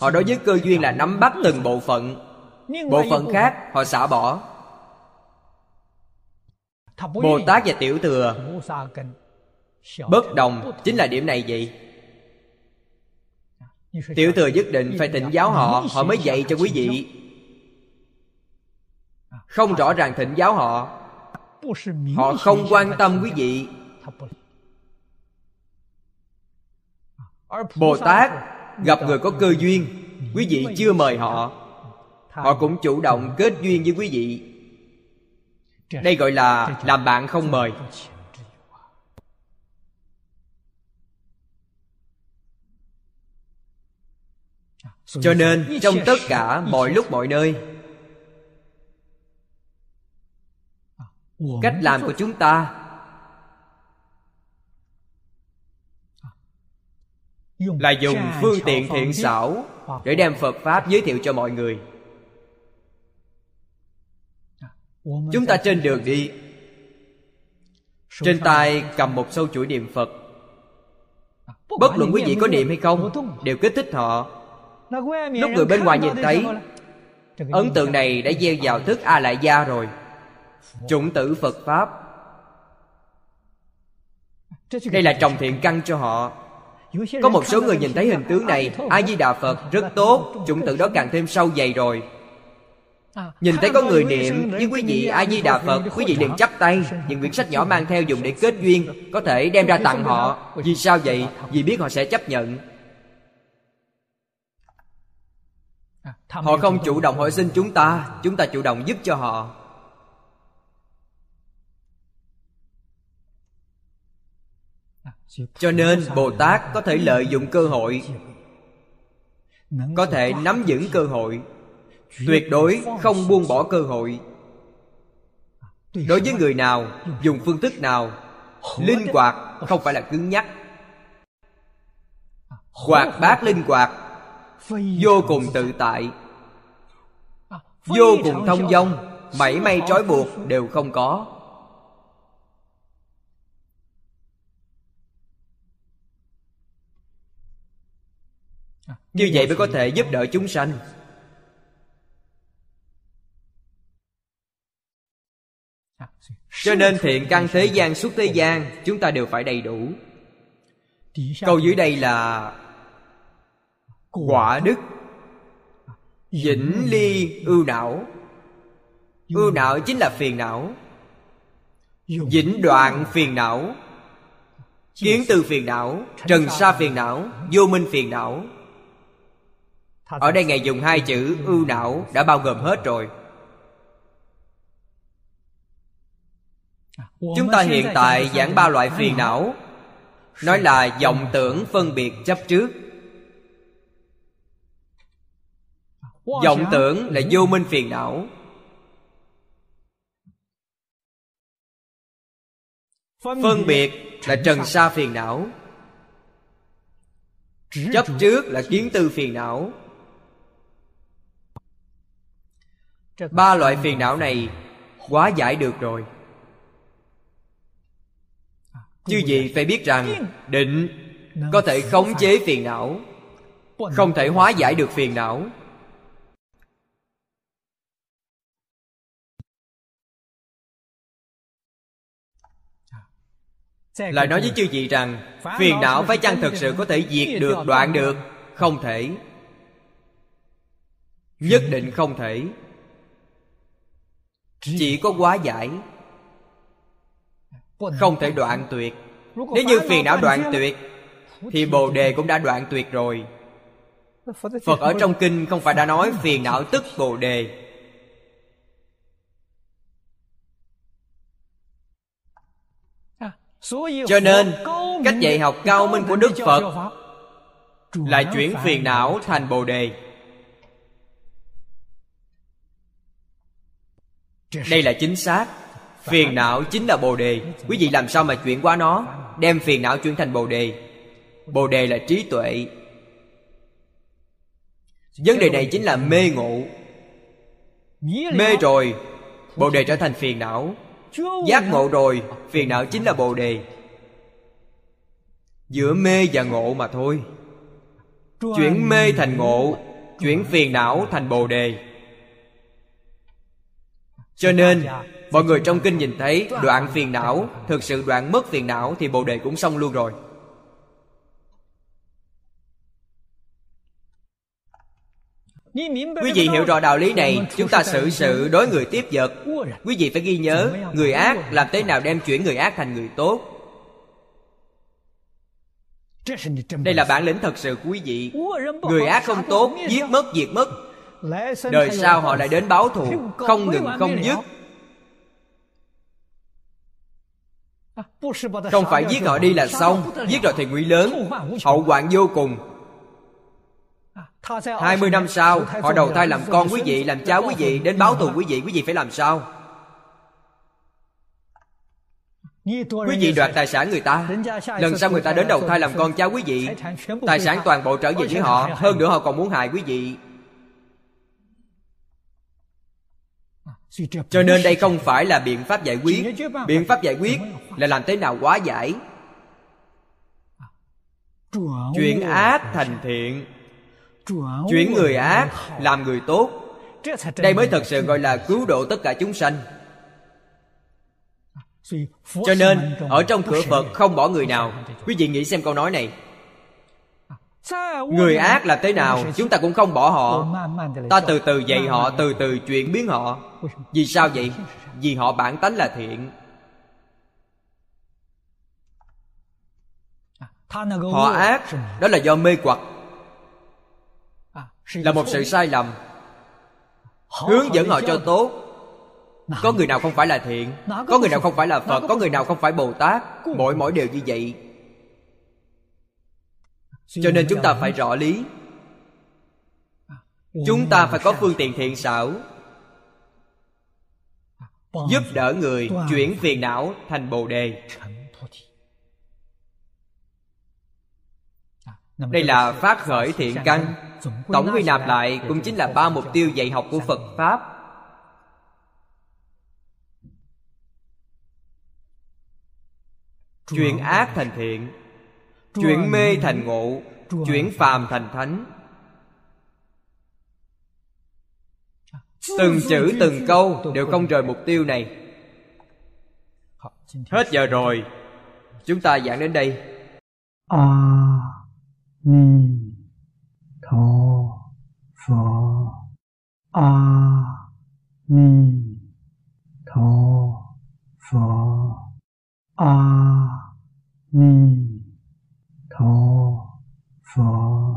họ đối với cơ duyên là nắm bắt từng bộ phận. Bộ phận khác họ xả bỏ. Bồ tát và tiểu thừa. Bất đồng. Chính là điểm này vậy. Tiểu thừa nhất định phải thịnh giáo họ. Họ mới dạy cho quý vị không rõ ràng thịnh giáo họ. Họ không quan tâm quý vị. Bồ tát gặp người có cơ duyên, quý vị chưa mời họ. Họ cũng chủ động kết duyên với quý vị. Đây gọi là làm bạn không mời. Cho nên, trong tất cả mọi lúc mọi nơi cách làm của chúng ta. Là dùng phương tiện thiện xảo để đem phật pháp giới thiệu cho mọi người. Chúng ta trên đường đi. Trên tay cầm một sâu chuỗi niệm phật. Bất luận quý vị có niệm hay không đều kích thích họ. Lúc người bên ngoài nhìn thấy ấn tượng này đã gieo vào thức a lại gia rồi chủng tử phật pháp. Đây là trồng thiện căn cho họ. Có một số người nhìn thấy hình tướng này a di đà phật rất tốt, chủng tử đó càng thêm sâu dày rồi. Nhìn thấy có người niệm, Nhưng quý vị A-di-đà Phật, Quý vị liền chắp tay. Những quyển sách nhỏ mang theo dùng để kết duyên, Có thể đem ra tặng họ. Vì sao vậy? Vì biết họ sẽ chấp nhận. Họ không chủ động hỏi xin chúng ta Chúng ta chủ động giúp cho họ. Cho nên Bồ Tát có thể lợi dụng cơ hội, Có thể nắm vững cơ hội. Tuyệt đối không buông bỏ cơ hội. Đối với người nào, dùng phương thức nào, linh hoạt không phải là cứng nhắc. Hoạt bát linh hoạt vô cùng tự tại. Vô cùng thông dong, mảy may trói buộc đều không có. Như vậy mới có thể giúp đỡ chúng sanh. Cho nên thiện căn thế gian suốt thế gian, chúng ta đều phải đầy đủ. Câu dưới đây là quả đức, vĩnh ly ưu não. Ưu não chính là phiền não. Vĩnh đoạn phiền não. Kiến từ phiền não, trần sa phiền não, vô minh phiền não ở đây ngài dùng hai chữ ưu não đã bao gồm hết rồi. Chúng ta hiện tại giảng ba loại phiền não. nói là vọng tưởng phân biệt chấp trước. Vọng tưởng là vô minh phiền não. Phân biệt là trần sa phiền não. Chấp trước là kiến tư phiền não ba loại phiền não này quá giải được rồi. Chư gì phải biết rằng Định có thể khống chế phiền não Không thể hóa giải được phiền não. Lại nói với chư vị rằng Phiền não phải chăng thực sự có thể diệt được, đoạn được? Không thể. Nhất định không thể Chỉ có hóa giải. Không thể đoạn tuyệt. Nếu như phiền não đoạn tuyệt thì bồ đề cũng đã đoạn tuyệt rồi. Phật ở trong kinh không phải đã nói phiền não tức bồ đề. Cho nên cách dạy học cao minh của đức phật là chuyển phiền não thành bồ đề đây là chính xác. Phiền não chính là Bồ Đề. Quý vị làm sao mà chuyển qua nó? Đem phiền não chuyển thành Bồ Đề. Bồ Đề là trí tuệ. Vấn đề này chính là mê ngộ. Mê rồi, Bồ Đề trở thành phiền não. Giác ngộ rồi, Phiền não chính là Bồ Đề. Giữa mê và ngộ mà thôi. Chuyển mê thành ngộ, Chuyển phiền não thành Bồ Đề. Cho nên, Mọi người trong kinh nhìn thấy đoạn phiền não, Thực sự đoạn mất phiền não Thì Bồ Đề cũng xong luôn rồi. Quý vị hiểu rõ đạo lý này, Chúng ta xử sự đối người tiếp vật. Quý vị phải ghi nhớ, Người ác làm thế nào đem chuyển người ác thành người tốt. Đây là bản lĩnh thật sự của quý vị. Người ác không tốt, Giết mất, diệt mất. Đời sau họ lại đến báo thù Không ngừng không dứt. Không phải giết họ đi là xong Giết rồi thì nguy lớn. Hậu hoạn vô cùng. 20 năm sau Họ đầu thai làm con quý vị Làm cháu quý vị Đến báo thù quý vị Quý vị phải làm sao? Quý vị đoạt tài sản người ta. Lần sau người ta đến đầu thai làm con cháu quý vị Tài sản toàn bộ trở về với họ Hơn nữa họ còn muốn hại quý vị cho nên đây không phải là biện pháp giải quyết. Biện pháp giải quyết là làm thế nào hóa giải. Chuyển ác thành thiện. Chuyển người ác làm người tốt. Đây mới thật sự gọi là cứu độ tất cả chúng sanh. Cho nên ở trong cửa phật không bỏ người nào. Quý vị nghĩ xem câu nói này. Người ác là thế nào? Chúng ta cũng không bỏ họ. Ta từ từ dạy họ từ từ chuyển biến họ vì sao vậy? Vì họ bản tánh là thiện. Họ ác, đó là do mê hoặc. Là một sự sai lầm. Hướng dẫn họ cho tốt. Có người nào không phải là thiện, có người nào không phải là phật, có người nào không phải bồ tát. Mỗi mỗi đều như vậy. Cho nên chúng ta phải rõ lý. Chúng ta phải có phương tiện thiện xảo giúp đỡ người chuyển phiền não thành bồ đề. Đây là phát khởi thiện căn. Tổng quy nạp lại cũng chính là ba mục tiêu dạy học của phật pháp. Chuyển ác thành thiện, chuyển mê thành ngộ, chuyển phàm thành thánh. Từng chữ từng câu đều không rời mục tiêu này. Hết giờ rồi. Chúng ta giảng đến đây. A Ni Tho Phở A Ni Tho Phở A Ni Tho Phật